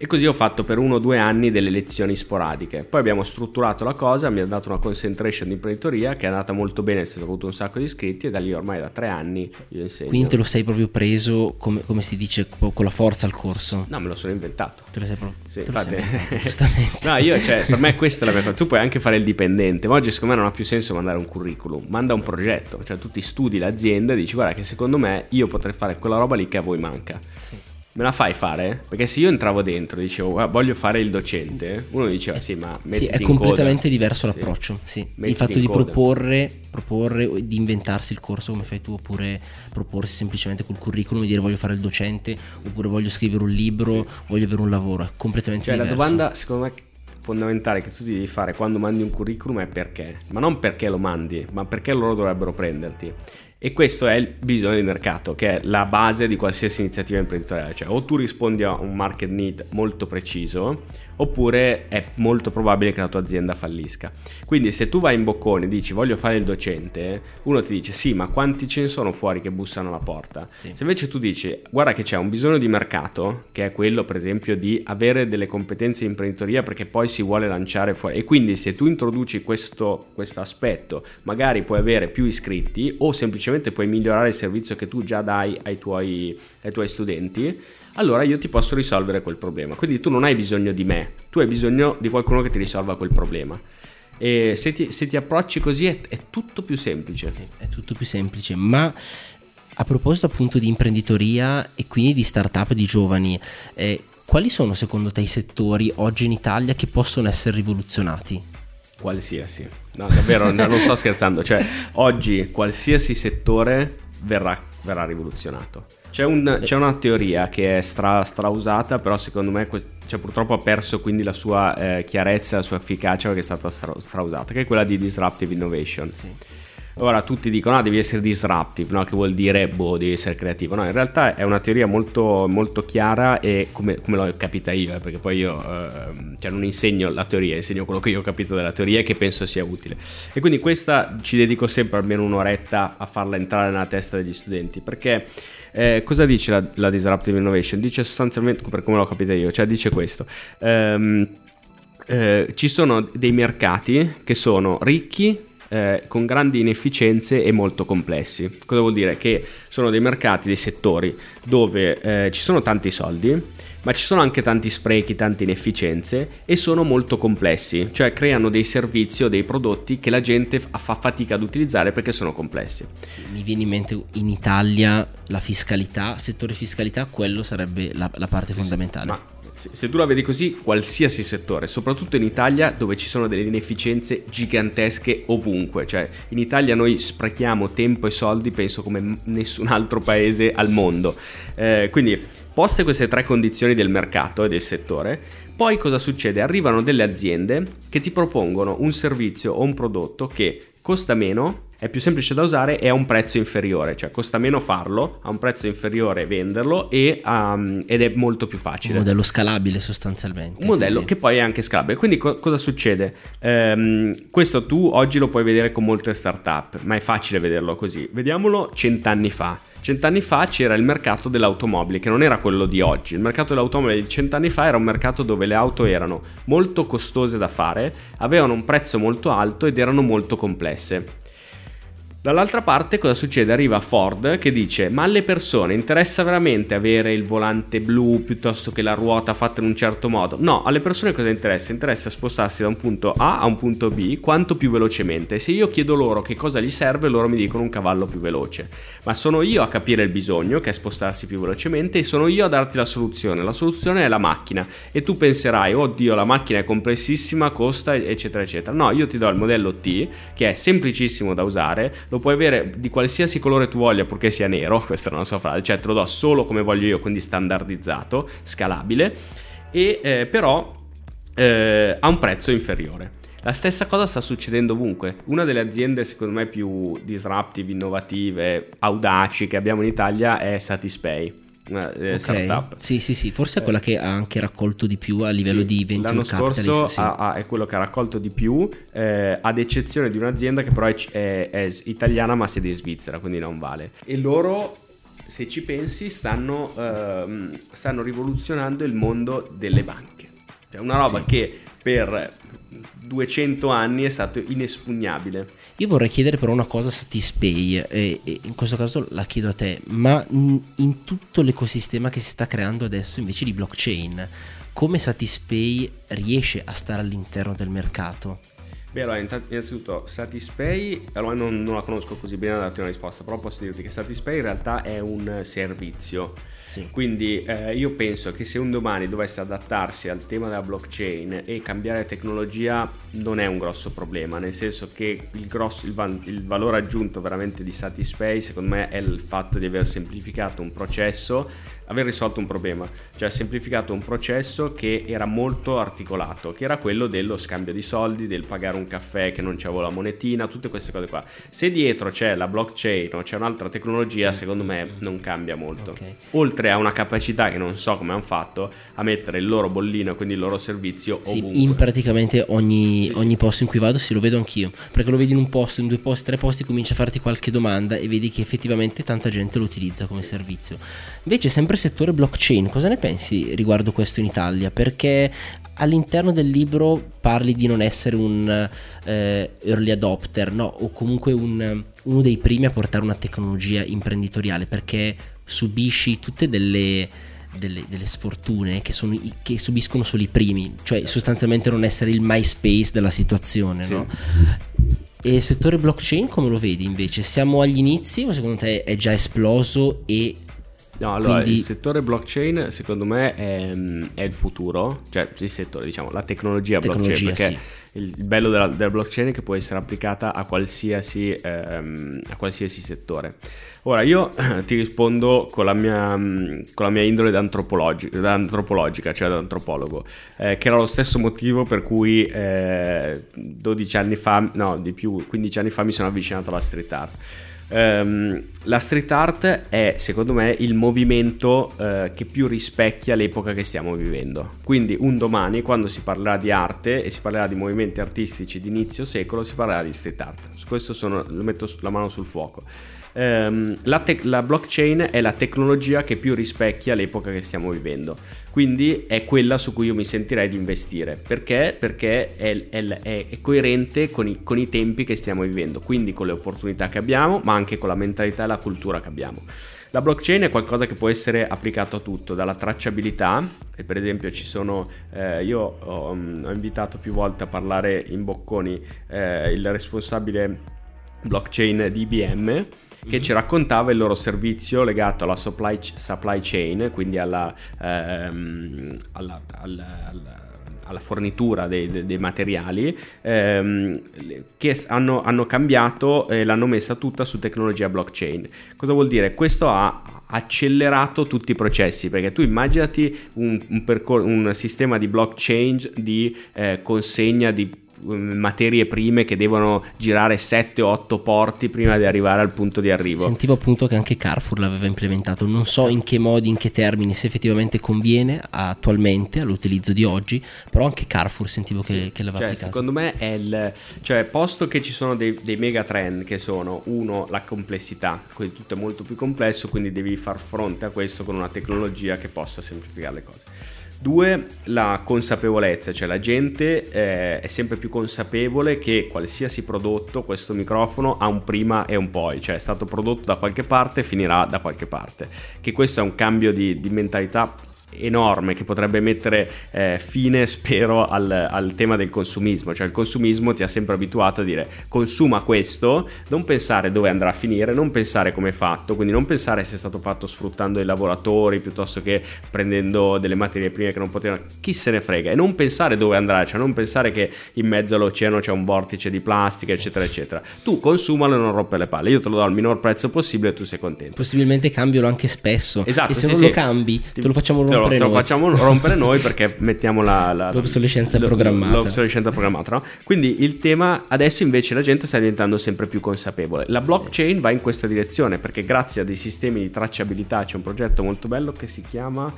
e così ho fatto per uno o due anni delle lezioni sporadiche. Poi abbiamo strutturato la cosa, mi ha dato una concentration di imprenditoria che è andata molto bene, ho avuto un sacco di iscritti e da lì ormai da tre anni io insegno. Quindi te lo sei proprio preso, come, come si dice, con la forza al corso? No, me lo sono inventato. Te lo sei proprio... Sì, infatti... inventato, giustamente. no, io, cioè, per me questa è la mia cosa. Tu puoi anche fare il dipendente, ma oggi secondo me non ha più senso mandare un curriculum, manda un progetto, cioè tu ti studi l'azienda e dici guarda che secondo me io potrei fare quella roba lì che a voi manca. Sì me la fai fare? Perché se io entravo dentro e dicevo voglio fare il docente, uno diceva sì, ma sì, è completamente coda. diverso l'approccio. Sì. Sì. Il fatto di proporre, proporre, di inventarsi il corso come fai tu, oppure proporsi semplicemente col curriculum e dire voglio fare il docente, oppure voglio scrivere un libro, sì. voglio avere un lavoro, è completamente cioè, diverso. La domanda, secondo me, fondamentale che tu devi fare quando mandi un curriculum è perché, ma non perché lo mandi, ma perché loro dovrebbero prenderti. E questo è il bisogno di mercato, che è la base di qualsiasi iniziativa imprenditoriale. Cioè, o tu rispondi a un market need molto preciso, oppure è molto probabile che la tua azienda fallisca. Quindi se tu vai in boccone e dici voglio fare il docente, uno ti dice sì, ma quanti ce ne sono fuori che bussano alla porta? Sì. Se invece tu dici guarda che c'è un bisogno di mercato, che è quello per esempio di avere delle competenze in imprenditoria perché poi si vuole lanciare fuori e quindi se tu introduci questo aspetto, magari puoi avere più iscritti o semplicemente puoi migliorare il servizio che tu già dai ai tuoi, ai tuoi studenti allora io ti posso risolvere quel problema. Quindi tu non hai bisogno di me, tu hai bisogno di qualcuno che ti risolva quel problema. E se ti, se ti approcci così è, è, tutto più semplice. Sì, è tutto più semplice, ma a proposito appunto di imprenditoria e quindi di startup di giovani, eh, quali sono secondo te i settori oggi in Italia che possono essere rivoluzionati? Qualsiasi, no davvero non sto scherzando, cioè oggi qualsiasi settore verrà, verrà rivoluzionato. C'è, un, c'è, una teoria che è stra, strausata, però secondo me cioè, purtroppo ha perso quindi la sua eh, chiarezza, la sua efficacia perché è stata stra, strausata, che è quella di disruptive innovation. Sì. Ora tutti dicono ah, devi essere disruptive, no? che vuol dire boh, devi essere creativo. No, in realtà è una teoria molto, molto chiara e come, come l'ho capita io, eh, perché poi io eh, cioè non insegno la teoria, insegno quello che io ho capito della teoria e che penso sia utile. E quindi questa ci dedico sempre almeno un'oretta a farla entrare nella testa degli studenti, perché eh, cosa dice la, la, Disruptive Innovation? Dice sostanzialmente, per come l'ho capita io, cioè dice questo. Ehm, eh, ci sono dei mercati che sono ricchi, eh, con grandi inefficienze e molto complessi. Cosa vuol dire? Che sono dei mercati, dei settori dove eh, ci sono tanti soldi, ma ci sono anche tanti sprechi, tante inefficienze e sono molto complessi, cioè creano dei servizi o dei prodotti che la gente fa fatica ad utilizzare perché sono complessi. Sì, mi viene in mente in Italia la fiscalità, settore fiscalità, quello sarebbe la, la parte fondamentale. Sì, ma se tu la vedi così, qualsiasi settore, soprattutto in Italia dove ci sono delle inefficienze gigantesche ovunque, cioè in Italia noi sprechiamo tempo e soldi, penso come nessun altro paese al mondo. Eh, quindi, poste queste tre condizioni del mercato e del settore, poi cosa succede? Arrivano delle aziende che ti propongono un servizio o un prodotto che costa meno, è più semplice da usare e ha un prezzo inferiore, cioè costa meno farlo, ha un prezzo inferiore venderlo e, um, ed è molto più facile. Un modello scalabile sostanzialmente. Un modello quindi... che poi è anche scalabile. Quindi co- cosa succede? Um, questo tu oggi lo puoi vedere con molte startup, ma è facile vederlo così. Vediamolo cent'anni fa Cent'anni fa c'era il mercato dell'automobile, che non era quello di oggi. Il mercato dell'automobile di cent'anni fa era un mercato dove le auto erano molto costose da fare, avevano un prezzo molto alto ed erano molto complesse. Dall'altra parte cosa succede? Arriva Ford che dice ma alle persone interessa veramente avere il volante blu piuttosto che la ruota fatta in un certo modo? No, alle persone cosa interessa? Interessa spostarsi da un punto A a un punto B quanto più velocemente. Se io chiedo loro che cosa gli serve loro mi dicono un cavallo più veloce. Ma sono io a capire il bisogno che è spostarsi più velocemente e sono io a darti la soluzione. La soluzione è la macchina e tu penserai oddio la macchina è complessissima, costa eccetera eccetera. No, io ti do il modello T che è semplicissimo da usare lo puoi avere di qualsiasi colore tu voglia purché sia nero, questa è una sua frase, cioè te lo do solo come voglio io, quindi standardizzato, scalabile, e eh, però eh, ha un prezzo inferiore. La stessa cosa sta succedendo ovunque. Una delle aziende, secondo me, più disruptive, innovative, audaci che abbiamo in Italia è Satispay eh, okay. startup. Sì, sì, sì, forse è quella che ha anche raccolto di più a livello sì, di venture l'anno scorso sì. ha, ha, è quello che ha raccolto di più, eh, ad eccezione di un'azienda che però è, è, è italiana ma sede in Svizzera, quindi non vale. E loro se ci pensi, stanno, uh, stanno, rivoluzionando il mondo delle banche. Cioè una roba sì. che per 200 anni è stato inespugnabile. Io vorrei chiedere però una cosa a Satispay, e, e in questo caso la chiedo a te, ma in tutto l'ecosistema che si sta creando adesso invece di blockchain, come Satispay riesce a stare all'interno del mercato? Beh, allora, innanzitutto Satispay, allora non, non la conosco così bene da darti una risposta, però posso dirti che Satispay in realtà è un servizio sì. Quindi eh, io penso che se un domani dovesse adattarsi al tema della blockchain e cambiare tecnologia non è un grosso problema, nel senso che il, grosso, il, van, il valore aggiunto veramente di Satispay secondo me è il fatto di aver semplificato un processo aver risolto un problema, cioè semplificato un processo che era molto articolato, che era quello dello scambio di soldi, del pagare un caffè che non c'avevo la monetina, tutte queste cose qua. Se dietro c'è la blockchain o c'è un'altra tecnologia, secondo me non cambia molto. Okay. Oltre a una capacità che non so come hanno fatto a mettere il loro bollino, quindi il loro servizio sì, ovunque. in praticamente ogni, sì, ogni posto in cui vado, sì, lo vedo anch'io, perché lo vedi in un posto, in due posti, tre posti, cominci a farti qualche domanda e vedi che effettivamente tanta gente lo utilizza come servizio. Invece sempre settore blockchain, cosa ne pensi riguardo questo in Italia? Perché all'interno del libro parli di non essere un eh, early adopter, no? O comunque un, uno dei primi a portare una tecnologia imprenditoriale, perché subisci tutte delle, delle, delle sfortune che, sono, che, subiscono solo i primi, cioè sostanzialmente non essere il MySpace della situazione, sì. no? E il settore blockchain come lo vedi invece? Siamo agli inizi o secondo te è già esploso e No, allora Quindi... il settore blockchain secondo me è, è, il futuro, cioè il settore, diciamo, la tecnologia, tecnologia blockchain, perché sì. il, bello della, della, blockchain è che può essere applicata a qualsiasi, ehm, a qualsiasi settore. Ora io ti rispondo con la mia, con la mia indole d'antropologi- d'antropologica, cioè d'antropologo, eh, che era lo stesso motivo per cui eh, 12 anni fa, no di più, 15 anni fa mi sono avvicinato alla street art. Um, la street art è secondo me il movimento uh, che più rispecchia l'epoca che stiamo vivendo. Quindi un domani quando si parlerà di arte e si parlerà di movimenti artistici di inizio secolo si parlerà di street art. Su questo sono, lo metto la mano sul fuoco ehm, la, te- la, blockchain è la tecnologia che più rispecchia l'epoca che stiamo vivendo. Quindi è quella su cui io mi sentirei di investire. Perché? Perché è, è, è coerente con i, con i tempi che stiamo vivendo, quindi con le opportunità che abbiamo, ma anche con la mentalità e la cultura che abbiamo. La blockchain è qualcosa che può essere applicato a tutto, dalla tracciabilità, e per esempio ci sono, eh, io ho, mm, ho, invitato più volte a parlare in bocconi eh, il responsabile blockchain di IBM che ci raccontava il loro servizio legato alla supply, supply chain, quindi alla, ehm, alla, alla, alla alla fornitura dei, dei materiali ehm, che hanno, hanno cambiato e l'hanno messa tutta su tecnologia blockchain. Cosa vuol dire? Questo ha accelerato tutti i processi perché tu immaginati un, un, percor- un sistema di blockchain di eh, consegna di materie prime che devono girare 7-8 porti prima di arrivare al punto di arrivo. Sentivo appunto che anche Carrefour l'aveva implementato, non so in che modi, in che termini, se effettivamente conviene attualmente all'utilizzo di oggi, però anche Carrefour sentivo che, sì. che l'aveva cioè, applicato. Secondo me è il... cioè posto che ci sono dei, dei mega trend che sono uno la complessità, quindi tutto è molto più complesso, quindi devi far fronte a questo con una tecnologia che possa semplificare le cose. Due, la consapevolezza, cioè la gente eh, è sempre più consapevole che qualsiasi prodotto, questo microfono, ha un prima e un poi, cioè è stato prodotto da qualche parte e finirà da qualche parte. Che questo è un cambio di, di mentalità enorme che potrebbe mettere eh, fine, spero, al, al, tema del consumismo. Cioè il consumismo ti ha sempre abituato a dire consuma questo, non pensare dove andrà a finire, non pensare come è fatto, quindi non pensare se è stato fatto sfruttando i lavoratori piuttosto che prendendo delle materie prime che non potevano, chi se ne frega, e non pensare dove andrà, cioè non pensare che in mezzo all'oceano c'è un vortice di plastica, eccetera, eccetera. Tu consumalo e non rompe le palle, io te lo do al minor prezzo possibile e tu sei contento. Possibilmente cambialo anche spesso. Esatto, e se sì, non sì. lo cambi, te lo facciamo rompere rompere te lo, facciamo rompere noi perché mettiamo la, la, l'obsolescenza l- programmata. L'obsolescenza programmata, no? Quindi il tema adesso invece la gente sta diventando sempre più consapevole. La blockchain va in questa direzione perché grazie a dei sistemi di tracciabilità c'è un progetto molto bello che si chiama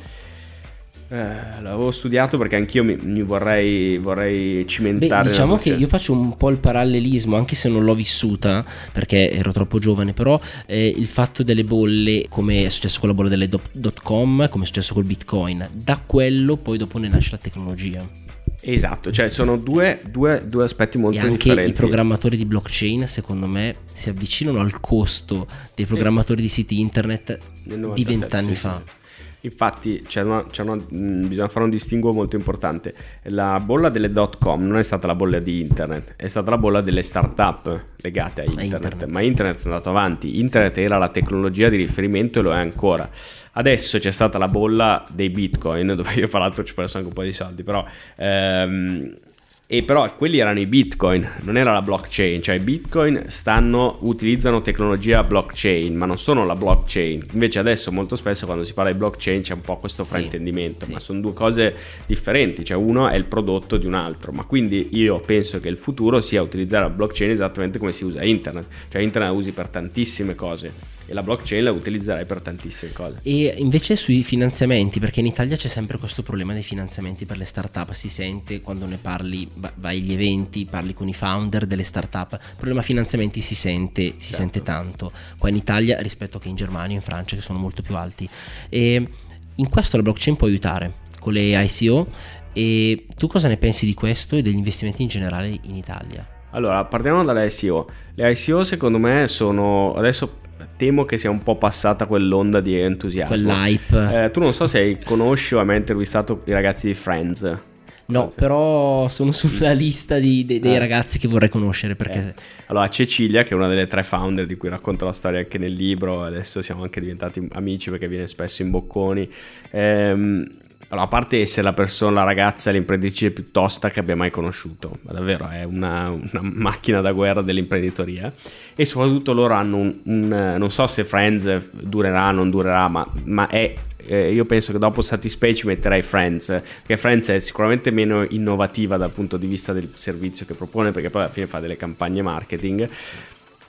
eh, l'avevo studiato perché anch'io mi, mi vorrei, vorrei, cimentare. Beh, diciamo che io faccio un po' il parallelismo, anche se non l'ho vissuta perché ero troppo giovane, però eh, il fatto delle bolle, come è successo con la bolla delle dot com, come è successo col bitcoin, da quello poi dopo ne nasce la tecnologia. Esatto, cioè sono due, due, due aspetti molto e anche differenti. i programmatori di blockchain, secondo me, si avvicinano al costo dei programmatori di siti internet di vent'anni sì, fa. Sì. Infatti una, una, mh, bisogna fare un distinguo molto importante. La bolla delle dot com non è stata la bolla di internet, è stata la bolla delle start-up legate a internet. internet. Ma internet è andato avanti, internet era la tecnologia di riferimento e lo è ancora. Adesso c'è stata la bolla dei bitcoin, dove io fra l'altro ci ho perso anche un po' di soldi, però ehm, e però quelli erano i bitcoin, non era la blockchain, cioè i bitcoin stanno, utilizzano tecnologia blockchain, ma non sono la blockchain. Invece adesso molto spesso quando si parla di blockchain c'è un po' questo fraintendimento, sì, ma sì. sono due cose differenti, cioè uno è il prodotto di un altro, ma quindi io penso che il futuro sia utilizzare la blockchain esattamente come si usa internet, cioè internet la usi per tantissime cose e la blockchain la utilizzerai per tantissime cose. E invece sui finanziamenti, perché in Italia c'è sempre questo problema dei finanziamenti per le start-up, si sente quando ne parli, vai agli eventi, parli con i founder delle start-up, il problema finanziamenti si sente, si certo. sente tanto qua in Italia rispetto che in Germania in Francia che sono molto più alti. E in questo la blockchain può aiutare con le ICO e tu cosa ne pensi di questo e degli investimenti in generale in Italia? Allora, partiamo dalle ICO. Le ICO secondo me sono adesso temo che sia un po' passata quell'onda di entusiasmo. Quell'hype. Eh, tu non so se conosci o hai mai intervistato i ragazzi di Friends. No, però sono sulla lista di, de, dei eh. ragazzi che vorrei conoscere perché... Eh. Allora, Cecilia, che è una delle tre founder di cui racconto la storia anche nel libro, adesso siamo anche diventati amici perché viene spesso in bocconi. Ehm, allora, a parte essere la persona, la ragazza, l'imprenditrice più tosta che abbia mai conosciuto, ma davvero è una, una macchina da guerra dell'imprenditoria. E soprattutto loro hanno un, un non so se Friends durerà non durerà, ma, ma è eh, io penso che dopo Satispay ci metterei Friends, perché Friends è sicuramente meno innovativa dal punto di vista del servizio che propone, perché poi alla fine fa delle campagne marketing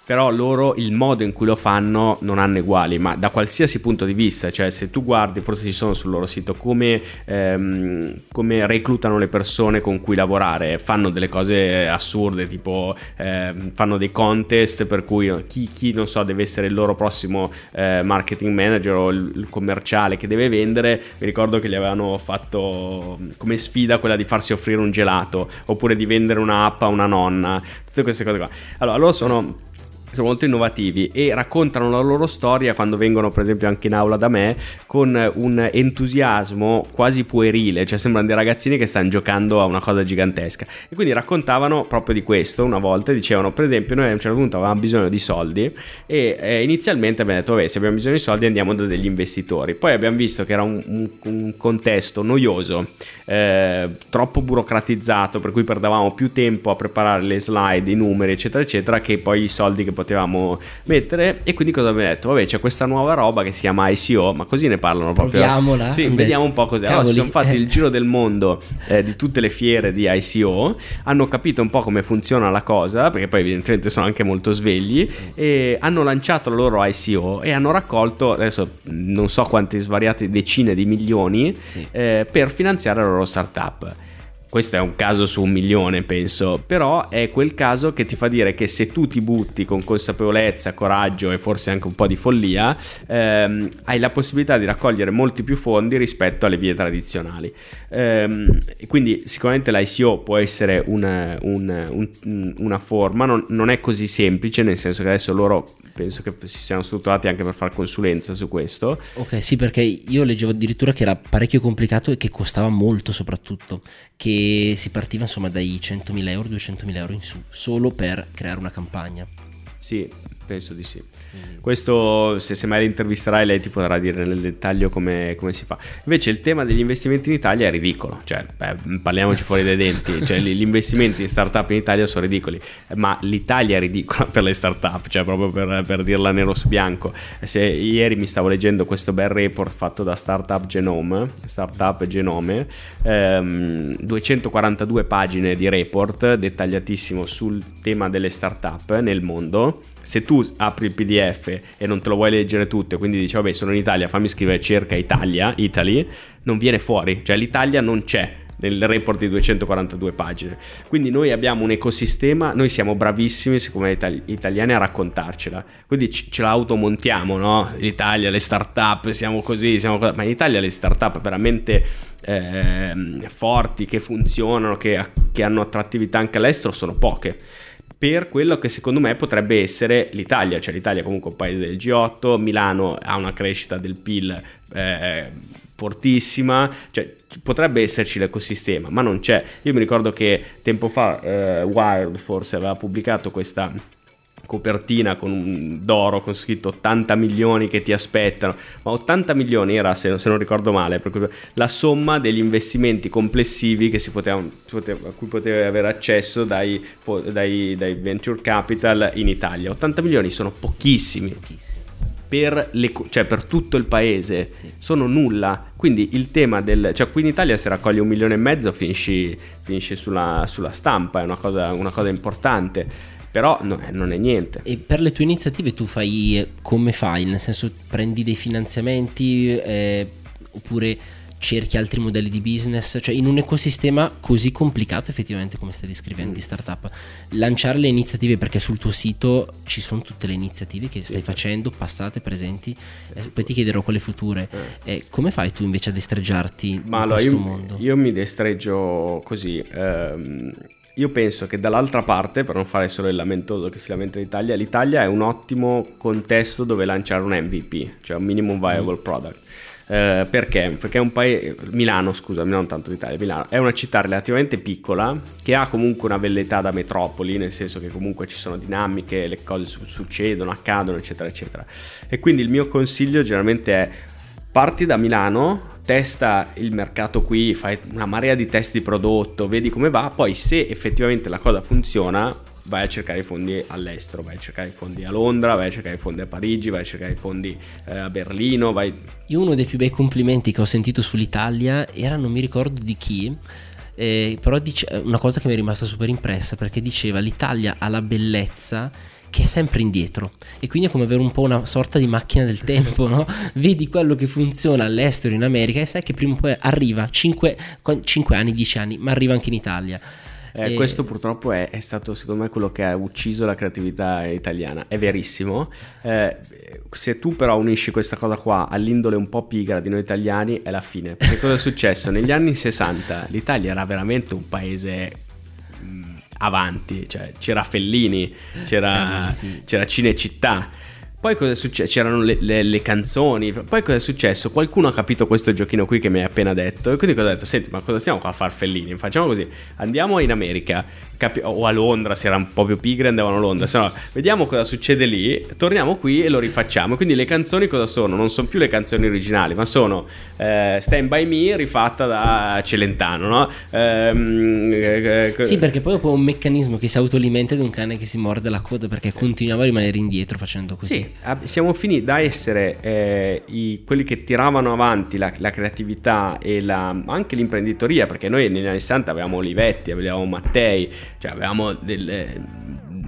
però loro il modo in cui lo fanno non hanno uguali, ma da qualsiasi punto di vista, cioè se tu guardi, forse ci sono sul loro sito, come, ehm, come reclutano le persone con cui lavorare, fanno delle cose assurde, tipo ehm, fanno dei contest per cui chi, chi, non so deve essere il loro prossimo eh, marketing manager o il, il, commerciale che deve vendere, mi ricordo che gli avevano fatto come sfida quella di farsi offrire un gelato, oppure di vendere un'app a una nonna, tutte queste cose qua. Allora, loro sono sono molto innovativi e raccontano la loro storia quando vengono per esempio anche in aula da me con un entusiasmo quasi puerile, cioè sembrano dei ragazzini che stanno giocando a una cosa gigantesca. E quindi raccontavano proprio di questo una volta, dicevano per esempio noi a un certo punto avevamo bisogno di soldi e eh, inizialmente abbiamo detto vabbè se abbiamo bisogno di soldi andiamo da degli investitori, poi abbiamo visto che era un, un, un contesto noioso, eh, troppo burocratizzato per cui perdavamo più tempo a preparare le slide, i numeri eccetera eccetera che poi i soldi che potevamo potevamo mettere e quindi cosa abbiamo detto? Vabbè c'è questa nuova roba che si chiama ICO ma così ne parlano proprio Proviamola sì, vediamo un po' cos'è allora si sono fatti il giro del mondo eh, di tutte le fiere di ICO hanno capito un po' come funziona la cosa perché poi evidentemente sono anche molto svegli sì. e hanno lanciato la loro ICO e hanno raccolto adesso non so quante svariate decine di milioni sì. eh, per finanziare la loro startup questo è un caso su un milione, penso, però è quel caso che ti fa dire che se tu ti butti con consapevolezza, coraggio e forse anche un po' di follia, ehm, hai la possibilità di raccogliere molti più fondi rispetto alle vie tradizionali. Ehm, quindi sicuramente l'ICO può essere una, una, un, una forma, non, non, è così semplice, nel senso che adesso loro penso che si siano strutturati anche per fare consulenza su questo. Ok, sì, perché io leggevo addirittura che era parecchio complicato e che costava molto soprattutto, che si partiva insomma dai 100.000 euro, 200.000 euro in su, solo per creare una campagna. Sì, Penso di sì. Mm. Questo, se, se mai l'intervisterai, lei ti potrà dire nel dettaglio come, come, si fa. Invece, il tema degli investimenti in Italia è ridicolo. Cioè, beh, parliamoci fuori dai denti. Cioè, gli investimenti in startup in Italia sono ridicoli. Ma l'Italia è ridicola per le startup, cioè, proprio per, per dirla nero su bianco. Se ieri mi stavo leggendo questo bel report fatto da Startup Genome, Startup Genome, ehm, 242 pagine di report dettagliatissimo sul tema delle startup nel mondo. Se tu apri il PDF e non te lo vuoi leggere tutto, quindi dici vabbè sono in Italia, fammi scrivere cerca Italia, Italy, non viene fuori, cioè l'Italia non c'è nel report di 242 pagine. Quindi noi abbiamo un ecosistema, noi siamo bravissimi siccome itali- italiani a raccontarcela, quindi c- ce la automontiamo, no? L'Italia, le start-up, siamo così, siamo co- ma in Italia le start-up veramente eh, forti, che funzionano, che, che hanno attrattività anche all'estero sono poche per quello che secondo me potrebbe essere l'Italia, cioè l'Italia è comunque un paese del G8, Milano ha una crescita del PIL eh, fortissima, cioè potrebbe esserci l'ecosistema, ma non c'è. Io mi ricordo che tempo fa eh, Wired forse aveva pubblicato questa copertina con un d'oro con scritto 80 milioni che ti aspettano, ma 80 milioni era, se, se non ricordo male, la somma degli investimenti complessivi che si poteva, poteva, a cui potevi avere accesso dai, dai, dai, venture capital in Italia. 80 milioni sono pochissimi. pochissimi. Per, le, cioè per, tutto il paese sì. sono nulla quindi il tema del cioè qui in Italia se raccogli un milione e mezzo finisci, finisci sulla, sulla, stampa è una cosa, una cosa importante però no, eh, non è niente. E per le tue iniziative tu fai eh, come fai? Nel senso prendi dei finanziamenti eh, oppure cerchi altri modelli di business? Cioè in un ecosistema così complicato effettivamente come stai descrivendo mm. di startup, lanciare le iniziative perché sul tuo sito ci sono tutte le iniziative che stai sì, facendo, passate, presenti, eh, poi ti chiederò quelle future. Eh. come fai tu invece a destreggiarti Ma in allora, questo io, mondo? Io mi destreggio così. Ehm io penso che dall'altra parte, per non fare solo il lamentoso che si lamenta l'Italia, l'Italia è un ottimo contesto dove lanciare un MVP, cioè un minimum viable mm. product. Eh, perché? Perché è un paese, Milano scusami, non tanto l'Italia, Milano è una città relativamente piccola che ha comunque una velleità da metropoli, nel senso che comunque ci sono dinamiche, le cose succedono, accadono, eccetera, eccetera. E quindi il mio consiglio generalmente è parti da Milano, testa il mercato qui, fai una marea di test di prodotto, vedi come va, poi se effettivamente la cosa funziona, vai a cercare i fondi all'estero, vai a cercare i fondi a Londra, vai a cercare i fondi a Parigi, vai a cercare i fondi eh, a Berlino. Vai... Io uno dei più bei complimenti che ho sentito sull'Italia era, non mi ricordo di chi, eh, però dice, una cosa che mi è rimasta super impressa perché diceva l'Italia ha la bellezza che è sempre indietro e quindi è come avere un po' una sorta di macchina del tempo, no? Vedi quello che funziona all'estero in America e sai che prima o poi arriva 5, 5 anni, 10 anni, ma arriva anche in Italia. Eh. Questo purtroppo è, è, stato secondo me quello che ha ucciso la creatività italiana, è verissimo. Eh, se tu però unisci questa cosa qua all'indole un po' pigra di noi italiani è la fine. Perché cosa è successo? Negli anni 60 l'Italia era veramente un paese avanti, cioè c'era Fellini, c'era, eh, sì. c'era Cinecittà poi cosa è successo? C'erano le, le, le, canzoni. Poi cosa è successo? Qualcuno ha capito questo giochino qui che mi hai appena detto. E quindi cosa ha detto? Senti, ma cosa stiamo qua a far fellini? Facciamo così. Andiamo in America. Capi- o a Londra, se erano un po' più pigre andavano a Londra. Se no, vediamo cosa succede lì. Torniamo qui e lo rifacciamo. Quindi le canzoni cosa sono? Non sono più le canzoni originali, ma sono eh, Stand By Me rifatta da Celentano, no? Ehm, eh, sì, perché poi è un meccanismo che si autoalimenta di un cane che si morde la coda perché continuava a rimanere indietro facendo così. Sì, siamo finiti da essere eh, i, quelli che tiravano avanti la, la creatività e la, anche l'imprenditoria, perché noi negli anni 60 avevamo Olivetti, avevamo Mattei, cioè avevamo delle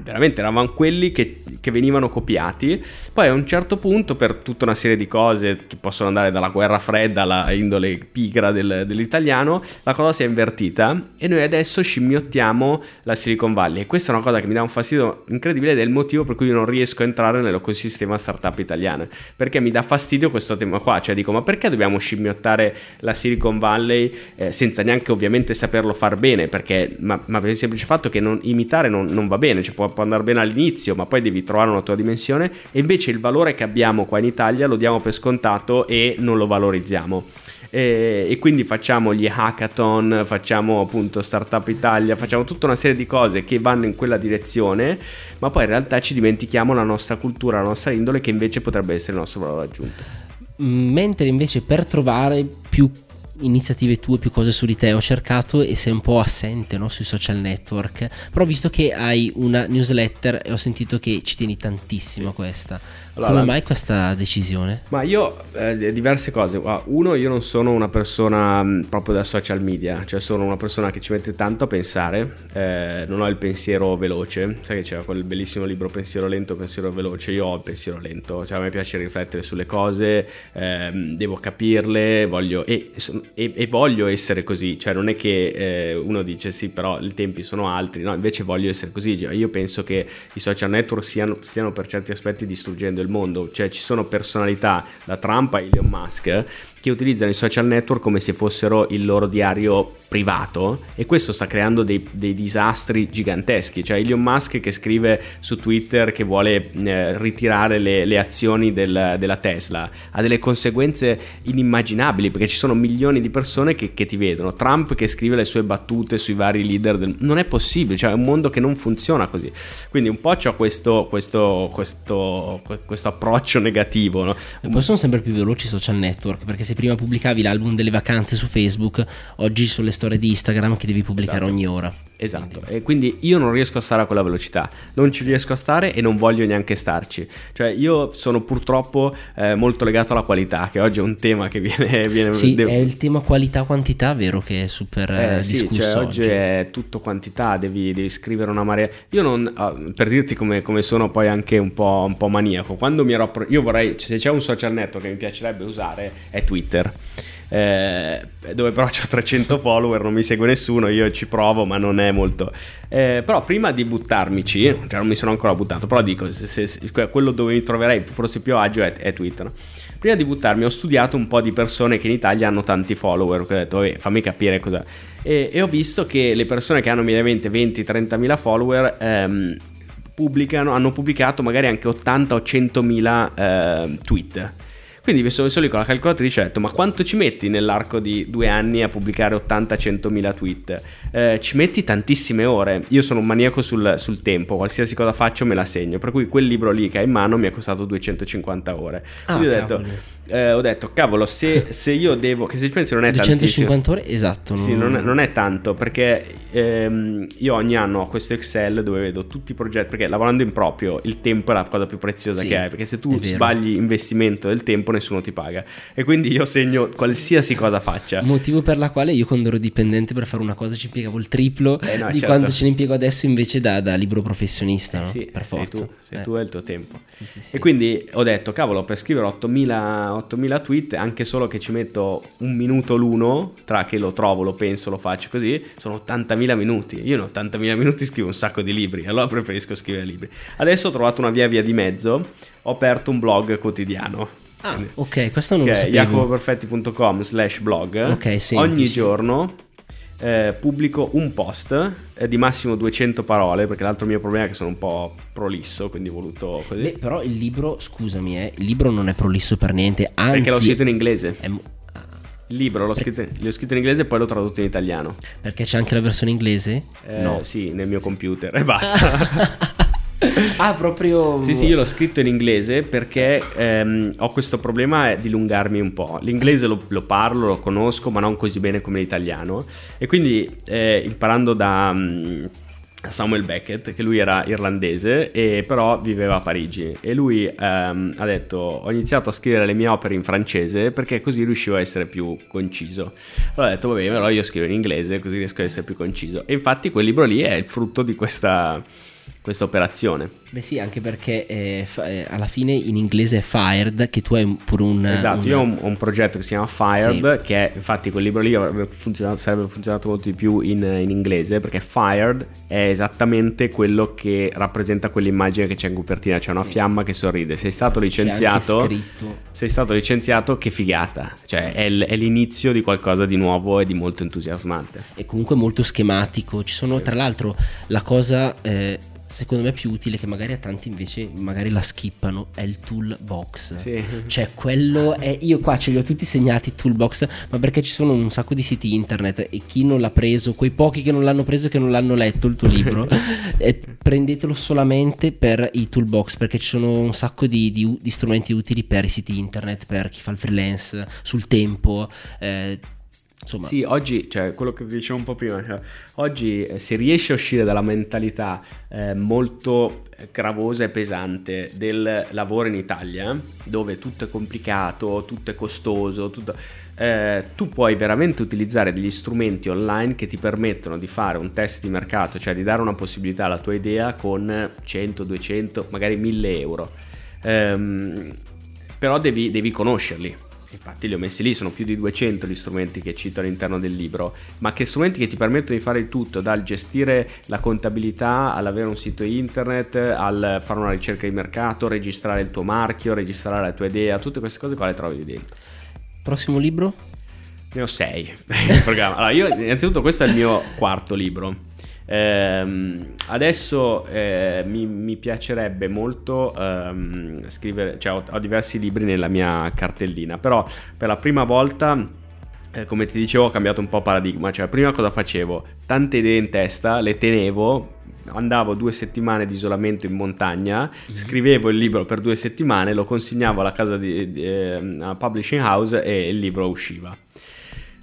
veramente eravamo quelli che, che, venivano copiati. Poi a un certo punto, per tutta una serie di cose che possono andare dalla guerra fredda alla indole pigra del, dell'italiano, la cosa si è invertita e noi adesso scimmiottiamo la Silicon Valley. E questa è una cosa che mi dà un fastidio incredibile ed è il motivo per cui io non riesco a entrare nell'ecosistema startup italiana. Perché mi dà fastidio questo tema qua. Cioè dico, ma perché dobbiamo scimmiottare la Silicon Valley eh, senza neanche ovviamente saperlo far bene? Perché, ma, ma per il semplice fatto che non, imitare non, non va bene. Cioè può può andare bene all'inizio, ma poi devi trovare una tua dimensione e invece il valore che abbiamo qua in Italia lo diamo per scontato e non lo valorizziamo. E, e, quindi facciamo gli hackathon, facciamo appunto Startup Italia, sì. facciamo tutta una serie di cose che vanno in quella direzione, ma poi in realtà ci dimentichiamo la nostra cultura, la nostra indole che invece potrebbe essere il nostro valore aggiunto. Mentre invece per trovare più iniziative tue, più cose su di te. Ho cercato e sei un po' assente no? sui social network. Però ho visto che hai una newsletter e ho sentito che ci tieni tantissimo a questa. Allora, Come mai questa decisione? Ma io, eh, diverse cose. Uno, io non sono una persona mm, proprio da social media, cioè sono una persona che ci mette tanto a pensare, eh, non ho il pensiero veloce. Sai che c'era quel bellissimo libro Pensiero lento, pensiero veloce. Io ho il pensiero lento, cioè a me piace riflettere sulle cose, eh, devo capirle, voglio... E, e, e, voglio essere così, cioè non è che eh, uno dice sì, però i tempi sono altri, no, invece voglio essere così. Io penso che i social network siano, stiano per certi aspetti distruggendo il mondo, cioè ci sono personalità da Trump a Elon Musk che utilizzano i social network come se fossero il loro diario privato e questo sta creando dei, dei disastri giganteschi. Cioè Elon Musk che scrive su Twitter che vuole eh, ritirare le, le azioni del, della Tesla ha delle conseguenze inimmaginabili perché ci sono milioni di persone che, che, ti vedono. Trump che scrive le sue battute sui vari leader del... non è possibile, cioè è un mondo che non funziona così. Quindi un po' c'ho questo, questo, questo, questo approccio negativo. No? Poi sono sempre più veloci i social network perché se prima pubblicavi l'album delle vacanze su Facebook, oggi sulle storie di Instagram che devi pubblicare esatto. ogni ora. Esatto, e quindi io non riesco a stare a quella velocità, non ci riesco a stare e non voglio neanche starci. Cioè io sono purtroppo eh, molto legato alla qualità, che oggi è un tema che viene... viene sì, devo... è il tema qualità-quantità, vero, che è super eh, sì, cioè, oggi. oggi. è tutto quantità, devi, devi scrivere una marea... Io non... Uh, per dirti come, come, sono poi anche un po', un po' maniaco, quando mi ero... Io vorrei... Se c'è un social network che mi piacerebbe usare è Twitter eh, dove però ho 300 follower, non mi segue nessuno, io ci provo ma non è molto... Eh, però prima di buttarmici, cioè non mi sono ancora buttato, però dico, se, se, se, quello dove mi troverei forse più agio è, è Twitter. Prima di buttarmi ho studiato un po' di persone che in Italia hanno tanti follower, ho detto fammi capire cosa... E, e, ho visto che le persone che hanno mediamente 20-30 mila follower... Ehm, pubblicano, hanno pubblicato magari anche 80 o 100 mila eh, tweet Quindi mi sono messo lì con la calcolatrice e ho detto ma quanto ci metti nell'arco di due anni a pubblicare 80-100 mila tweet? Eh, ci metti tantissime ore, io sono un maniaco sul, sul, tempo, qualsiasi cosa faccio me la segno, per cui quel libro lì che hai in mano mi è costato 250 ore. Ah, Quindi ho detto, eh, ho detto, cavolo, se, se, io devo, che se ci pensi non è 250 ore? Esatto. Non... Sì, non è, non è, tanto, perché ehm, io ogni anno ho questo Excel dove vedo tutti i progetti, perché lavorando in proprio il tempo è la cosa più preziosa sì, che hai, perché se tu sbagli investimento del tempo nessuno ti paga. E quindi io segno qualsiasi cosa faccia. Motivo per la quale io quando ero dipendente per fare una cosa ci impiegavo il triplo eh no, di certo. quanto ce ne impiego adesso invece da, da libro professionista. No? Sì, per forza. Sei tu, sei eh. tu e il tuo tempo. Sì, sì, e quindi ho detto, cavolo, per scrivere 8000, 8000 tweet, anche solo che ci metto un minuto l'uno, tra che lo trovo, lo penso, lo faccio così, sono 80.000 minuti. Io in 80.000 minuti scrivo un sacco di libri, allora preferisco scrivere libri. Adesso ho trovato una via via di mezzo, ho aperto un blog quotidiano. Ah, ok, questo non lo sapevo. jacopoperfetti.com slash blog. Ok, semplice. Ogni giorno eh, pubblico un post eh, di massimo 200 parole, perché l'altro mio problema è che sono un po' prolisso, quindi ho voluto così. Beh, però il libro, scusami, eh, il libro non è prolisso per niente, anzi... Perché l'ho scritto in inglese. È... Il libro l'ho scritto, l'ho scritto, in inglese e poi l'ho tradotto in italiano. Perché c'è anche la versione inglese? Eh, no. Sì, nel mio computer e basta. ah, proprio. Sì, sì, io l'ho scritto in inglese perché ehm, ho questo problema di allungarmi un po'. L'inglese lo, lo, parlo, lo conosco, ma non così bene come l'italiano. E quindi eh, imparando da. Um, Samuel Beckett, che lui era irlandese e però viveva a Parigi e lui ehm, ha detto ho iniziato a scrivere le mie opere in francese perché così riuscivo a essere più conciso. Allora ho detto va bene, però io scrivo in inglese così riesco a essere più conciso. E infatti quel libro lì è il frutto di questa questa operazione. Beh sì, anche perché eh, eh, alla fine in inglese è Fired, che tu hai pure un... Esatto, un... io ho un, ho un, progetto che si chiama Fired, sì. che è, infatti quel libro lì funzionato, sarebbe funzionato molto di più in, in, inglese, perché Fired è esattamente quello che rappresenta quell'immagine che c'è in copertina, c'è una fiamma che sorride. Sei stato licenziato... Sei stato licenziato, che figata. Cioè è, l- è, l'inizio di qualcosa di nuovo e di molto entusiasmante. E comunque molto schematico. Ci sono, sì. tra l'altro, la cosa... Eh, secondo me più utile che magari a tanti invece magari la skippano è il toolbox sì. cioè quello è io qua ce li ho tutti segnati toolbox ma perché ci sono un sacco di siti internet e chi non l'ha preso quei pochi che non l'hanno preso e che non l'hanno letto il tuo libro prendetelo solamente per i toolbox perché ci sono un sacco di, di, di, strumenti utili per i siti internet per chi fa il freelance sul tempo eh, Insomma. Sì, oggi, cioè quello che dicevo un po' prima, cioè, oggi eh, si riesce a uscire dalla mentalità eh, molto gravosa e pesante del lavoro in Italia, dove tutto è complicato, tutto è costoso, tutto, eh, tu puoi veramente utilizzare degli strumenti online che ti permettono di fare un test di mercato, cioè di dare una possibilità alla tua idea con 100, 200, magari 1000 euro. Ehm, però devi, devi conoscerli infatti li ho messi lì, sono più di 200 gli strumenti che cito all'interno del libro, ma che strumenti che ti permettono di fare il tutto, dal gestire la contabilità, all'avere un sito internet, al fare una ricerca di mercato, registrare il tuo marchio, registrare la tua idea, tutte queste cose qua le trovi dentro. Prossimo libro? Ne ho sei. Allora, io innanzitutto questo è il mio quarto libro. Eh, adesso eh, mi, mi, piacerebbe molto ehm, scrivere, cioè ho, ho, diversi libri nella mia cartellina, però per la prima volta, eh, come ti dicevo, ho cambiato un po' paradigma, cioè prima cosa facevo? Tante idee in testa, le tenevo, andavo due settimane di isolamento in montagna, mm-hmm. scrivevo il libro per due settimane, lo consegnavo alla casa di, di eh, publishing house e il libro usciva.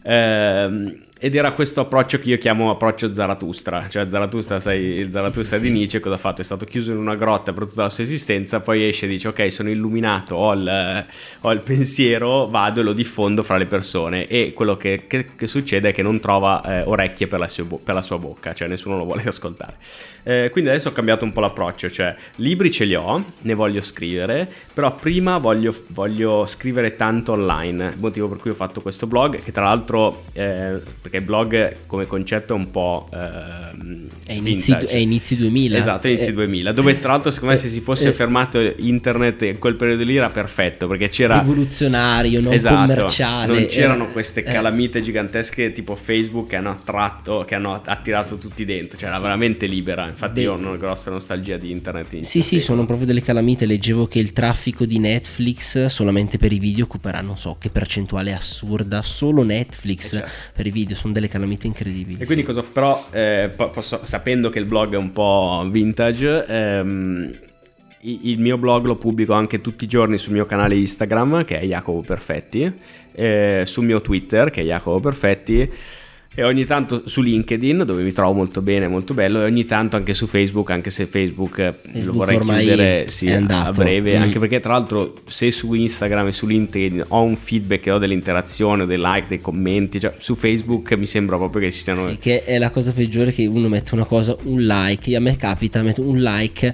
Eh, ed era questo approccio che io chiamo approccio Zaratustra, cioè Zaratustra, sai, il Zaratustra sì, sì, di Nietzsche cosa ha fatto? È stato chiuso in una grotta per tutta la sua esistenza, poi esce e dice ok sono illuminato, ho il, ho il pensiero, vado e lo diffondo fra le persone e quello che, che, che succede è che non trova eh, orecchie per la, sua, per la, sua, bocca, cioè nessuno lo vuole ascoltare. Eh, quindi adesso ho cambiato un po' l'approccio, cioè libri ce li ho, ne voglio scrivere, però prima voglio, voglio scrivere tanto online, motivo per cui ho fatto questo blog, che tra l'altro... Eh, perché blog come concetto è un po'... Ehm, è, inizi, è, inizi, 2000. Esatto, inizi è, 2000, dove tra l'altro secondo me se si fosse fermato internet in quel periodo lì era perfetto, perché c'era... Rivoluzionario, non esatto, commerciale. Non c'erano era, queste calamite gigantesche tipo Facebook che hanno attratto, che hanno attirato tutti dentro, cioè era sì. veramente libera, infatti Beh, io ho una grossa nostalgia di internet. In sì, sì, sono proprio delle calamite, leggevo che il traffico di Netflix solamente per i video occuperà non so che percentuale assurda, solo Netflix eh certo. per i video, sono delle calamite incredibili. E quindi cosa però, eh, posso, sapendo che il blog è un po' vintage, ehm, il mio blog lo pubblico anche tutti i giorni sul mio canale Instagram che è Jacopo Perfetti, eh, sul mio Twitter che è Jacopo Perfetti e ogni tanto su LinkedIn dove mi trovo molto bene, molto bello e ogni tanto anche su Facebook anche se Facebook, Facebook lo vorrei chiudere sì, a breve mm. anche perché tra l'altro se su Instagram e su LinkedIn ho un feedback ho delle interazioni, dei like, dei commenti cioè su Facebook mi sembra proprio che ci siano sì, che è la cosa peggiore che uno mette una cosa, un like. A me capita, metto un like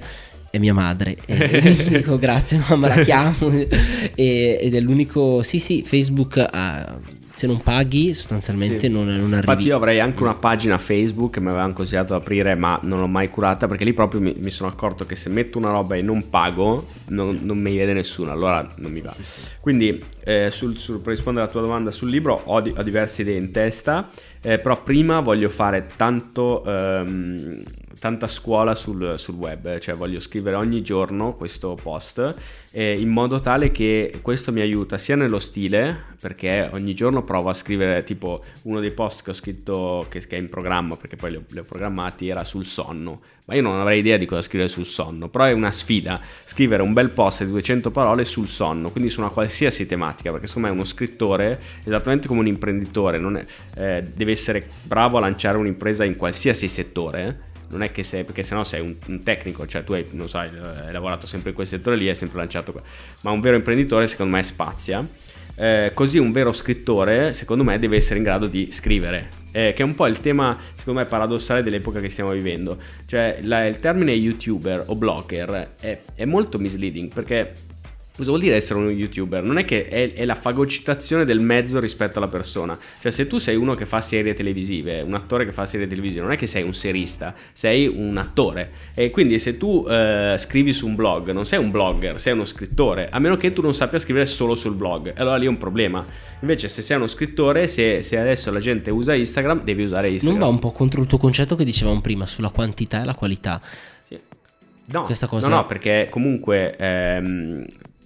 è mia madre e, e dico grazie mamma la chiamo. E, ed è l'unico sì sì Facebook ha se non paghi sostanzialmente sì. non, non arrivi. Infatti io avrei anche una pagina Facebook che mi avevano consigliato di aprire ma non l'ho mai curata perché lì proprio mi, mi sono accorto che se metto una roba e non pago non, non mi vede nessuno, allora non mi va. Sì, sì, Quindi eh, sul, sul, per rispondere alla tua domanda sul libro ho, di, ho diverse idee in testa, eh, però prima voglio fare tanto... Ehm, tanta scuola sul, sul, web, cioè voglio scrivere ogni giorno questo post eh, in modo tale che questo mi aiuta sia nello stile, perché ogni giorno provo a scrivere tipo uno dei post che ho scritto che, che è in programma, perché poi li ho, li ho, programmati, era sul sonno, ma io non avrei idea di cosa scrivere sul sonno, però è una sfida scrivere un bel post di 200 parole sul sonno, quindi su una qualsiasi tematica, perché secondo me uno scrittore, esattamente come un imprenditore, è, eh, deve essere bravo a lanciare un'impresa in qualsiasi settore non è che sei, perché sennò sei un, un tecnico, cioè tu hai, non so, hai lavorato sempre in quel settore lì, hai sempre lanciato, qua. ma un vero imprenditore secondo me spazia. Eh, così un vero scrittore, secondo me, deve essere in grado di scrivere, eh, che è un po' il tema, secondo me, paradossale dell'epoca che stiamo vivendo. Cioè, la, il termine youtuber o blogger è, è molto misleading perché Cosa vuol dire essere uno youtuber? Non è che è, è, la fagocitazione del mezzo rispetto alla persona. Cioè, se tu sei uno che fa serie televisive, un attore che fa serie televisive, non è che sei un serista, sei un attore. E quindi se tu eh, scrivi su un blog, non sei un blogger, sei uno scrittore, a meno che tu non sappia scrivere solo sul blog. Allora lì è un problema. Invece, se sei uno scrittore, se, se adesso la gente usa Instagram, devi usare Instagram. Non va un po' contro il tuo concetto che dicevamo prima sulla quantità e la qualità. Sì. No, Questa cosa... no, no, perché comunque ehm,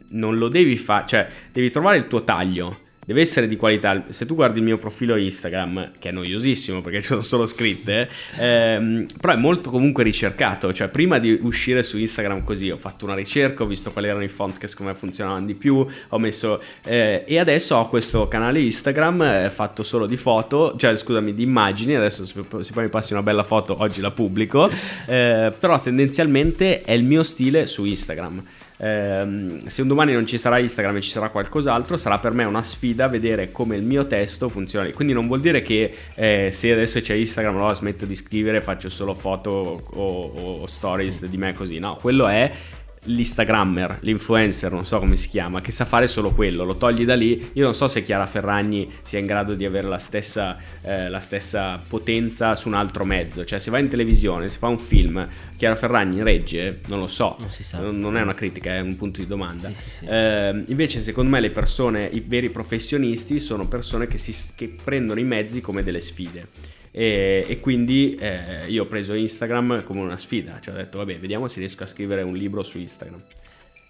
non lo devi fare, cioè devi trovare il tuo taglio deve essere di qualità. Se tu guardi il mio profilo Instagram, che è noiosissimo perché ci sono solo scritte, ehm, però è molto comunque ricercato. Cioè, prima di uscire su Instagram così, ho fatto una ricerca, ho visto quali erano i font che secondo me funzionavano di più, ho messo... Eh, e adesso ho questo canale Instagram eh, fatto solo di foto, cioè scusami, di immagini. Adesso se, se poi mi passi una bella foto, oggi la pubblico. Eh, però tendenzialmente è il mio stile su Instagram. Eh, se un domani non ci sarà Instagram e ci sarà qualcos'altro, sarà per me una sfida vedere come il mio testo funziona. Quindi non vuol dire che eh, se adesso c'è Instagram, allora smetto di scrivere, faccio solo foto o, o stories di me così. No, quello è l'Instagrammer, l'influencer, non so come si chiama, che sa fare solo quello, lo togli da lì. Io non so se Chiara Ferragni sia in grado di avere la stessa, eh, la stessa potenza su un altro mezzo. Cioè, se va in televisione, se fa un film, Chiara Ferragni regge, non lo so. Non, si sa. non è una critica, è un punto di domanda. Sì, sì, sì. Eh, invece, secondo me, le persone, i veri professionisti, sono persone che, si, che prendono i mezzi come delle sfide. E, e quindi eh, io ho preso Instagram come una sfida, cioè ho detto vabbè vediamo se riesco a scrivere un libro su Instagram.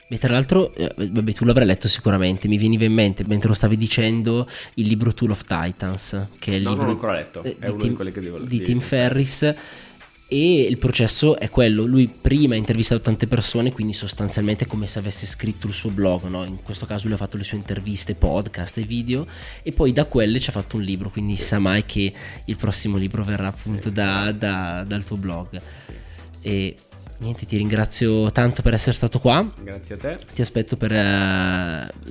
Beh, tra l'altro, eh, vabbè, tu l'avrai letto sicuramente. Mi veniva in mente mentre lo stavi dicendo il libro Tool of Titans, che è il no, libro non l'ho ancora letto, eh, è uno Tim, di quelli che devo leggere. Di Tim Ferris e il processo è quello, lui prima ha intervistato tante persone, quindi sostanzialmente è come se avesse scritto il suo blog, no? in questo caso lui ha fatto le sue interviste, podcast e video e poi da quelle ci ha fatto un libro, quindi sa mai che il prossimo libro verrà appunto sì, da, sì. Da, dal tuo blog. Sì. E Niente, ti ringrazio tanto per essere stato qua. Grazie a te. Ti aspetto per uh,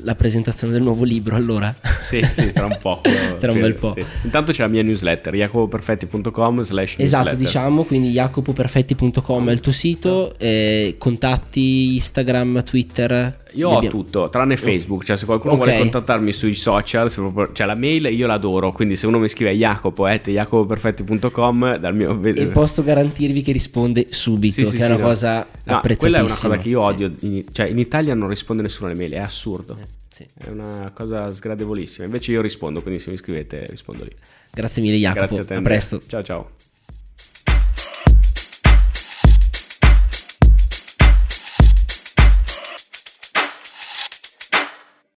la presentazione del nuovo libro allora. Sì, sì, tra un po'. tra un bel po'. Sì. Intanto c'è la mia newsletter, jacopoperfetti.com slash Esatto, diciamo, quindi jacopoperfetti.com è il tuo sito, eh, contatti Instagram, Twitter. Io ho tutto, tranne Facebook, cioè se qualcuno okay. vuole contattarmi sui social, proprio, cioè la mail io l'adoro, quindi se uno mi scrive a jacopo, at jacopoperfetti.com dal mio... E posso garantirvi che risponde subito, sì, sì, che sì, è una no. cosa no, Quella è una cosa che io odio, in, cioè in Italia non risponde nessuno alle mail, è assurdo. Eh, sì. È una cosa sgradevolissima. Invece io rispondo, quindi se mi scrivete rispondo lì. Grazie mille Jacopo. Grazie a te. A presto. Ciao ciao.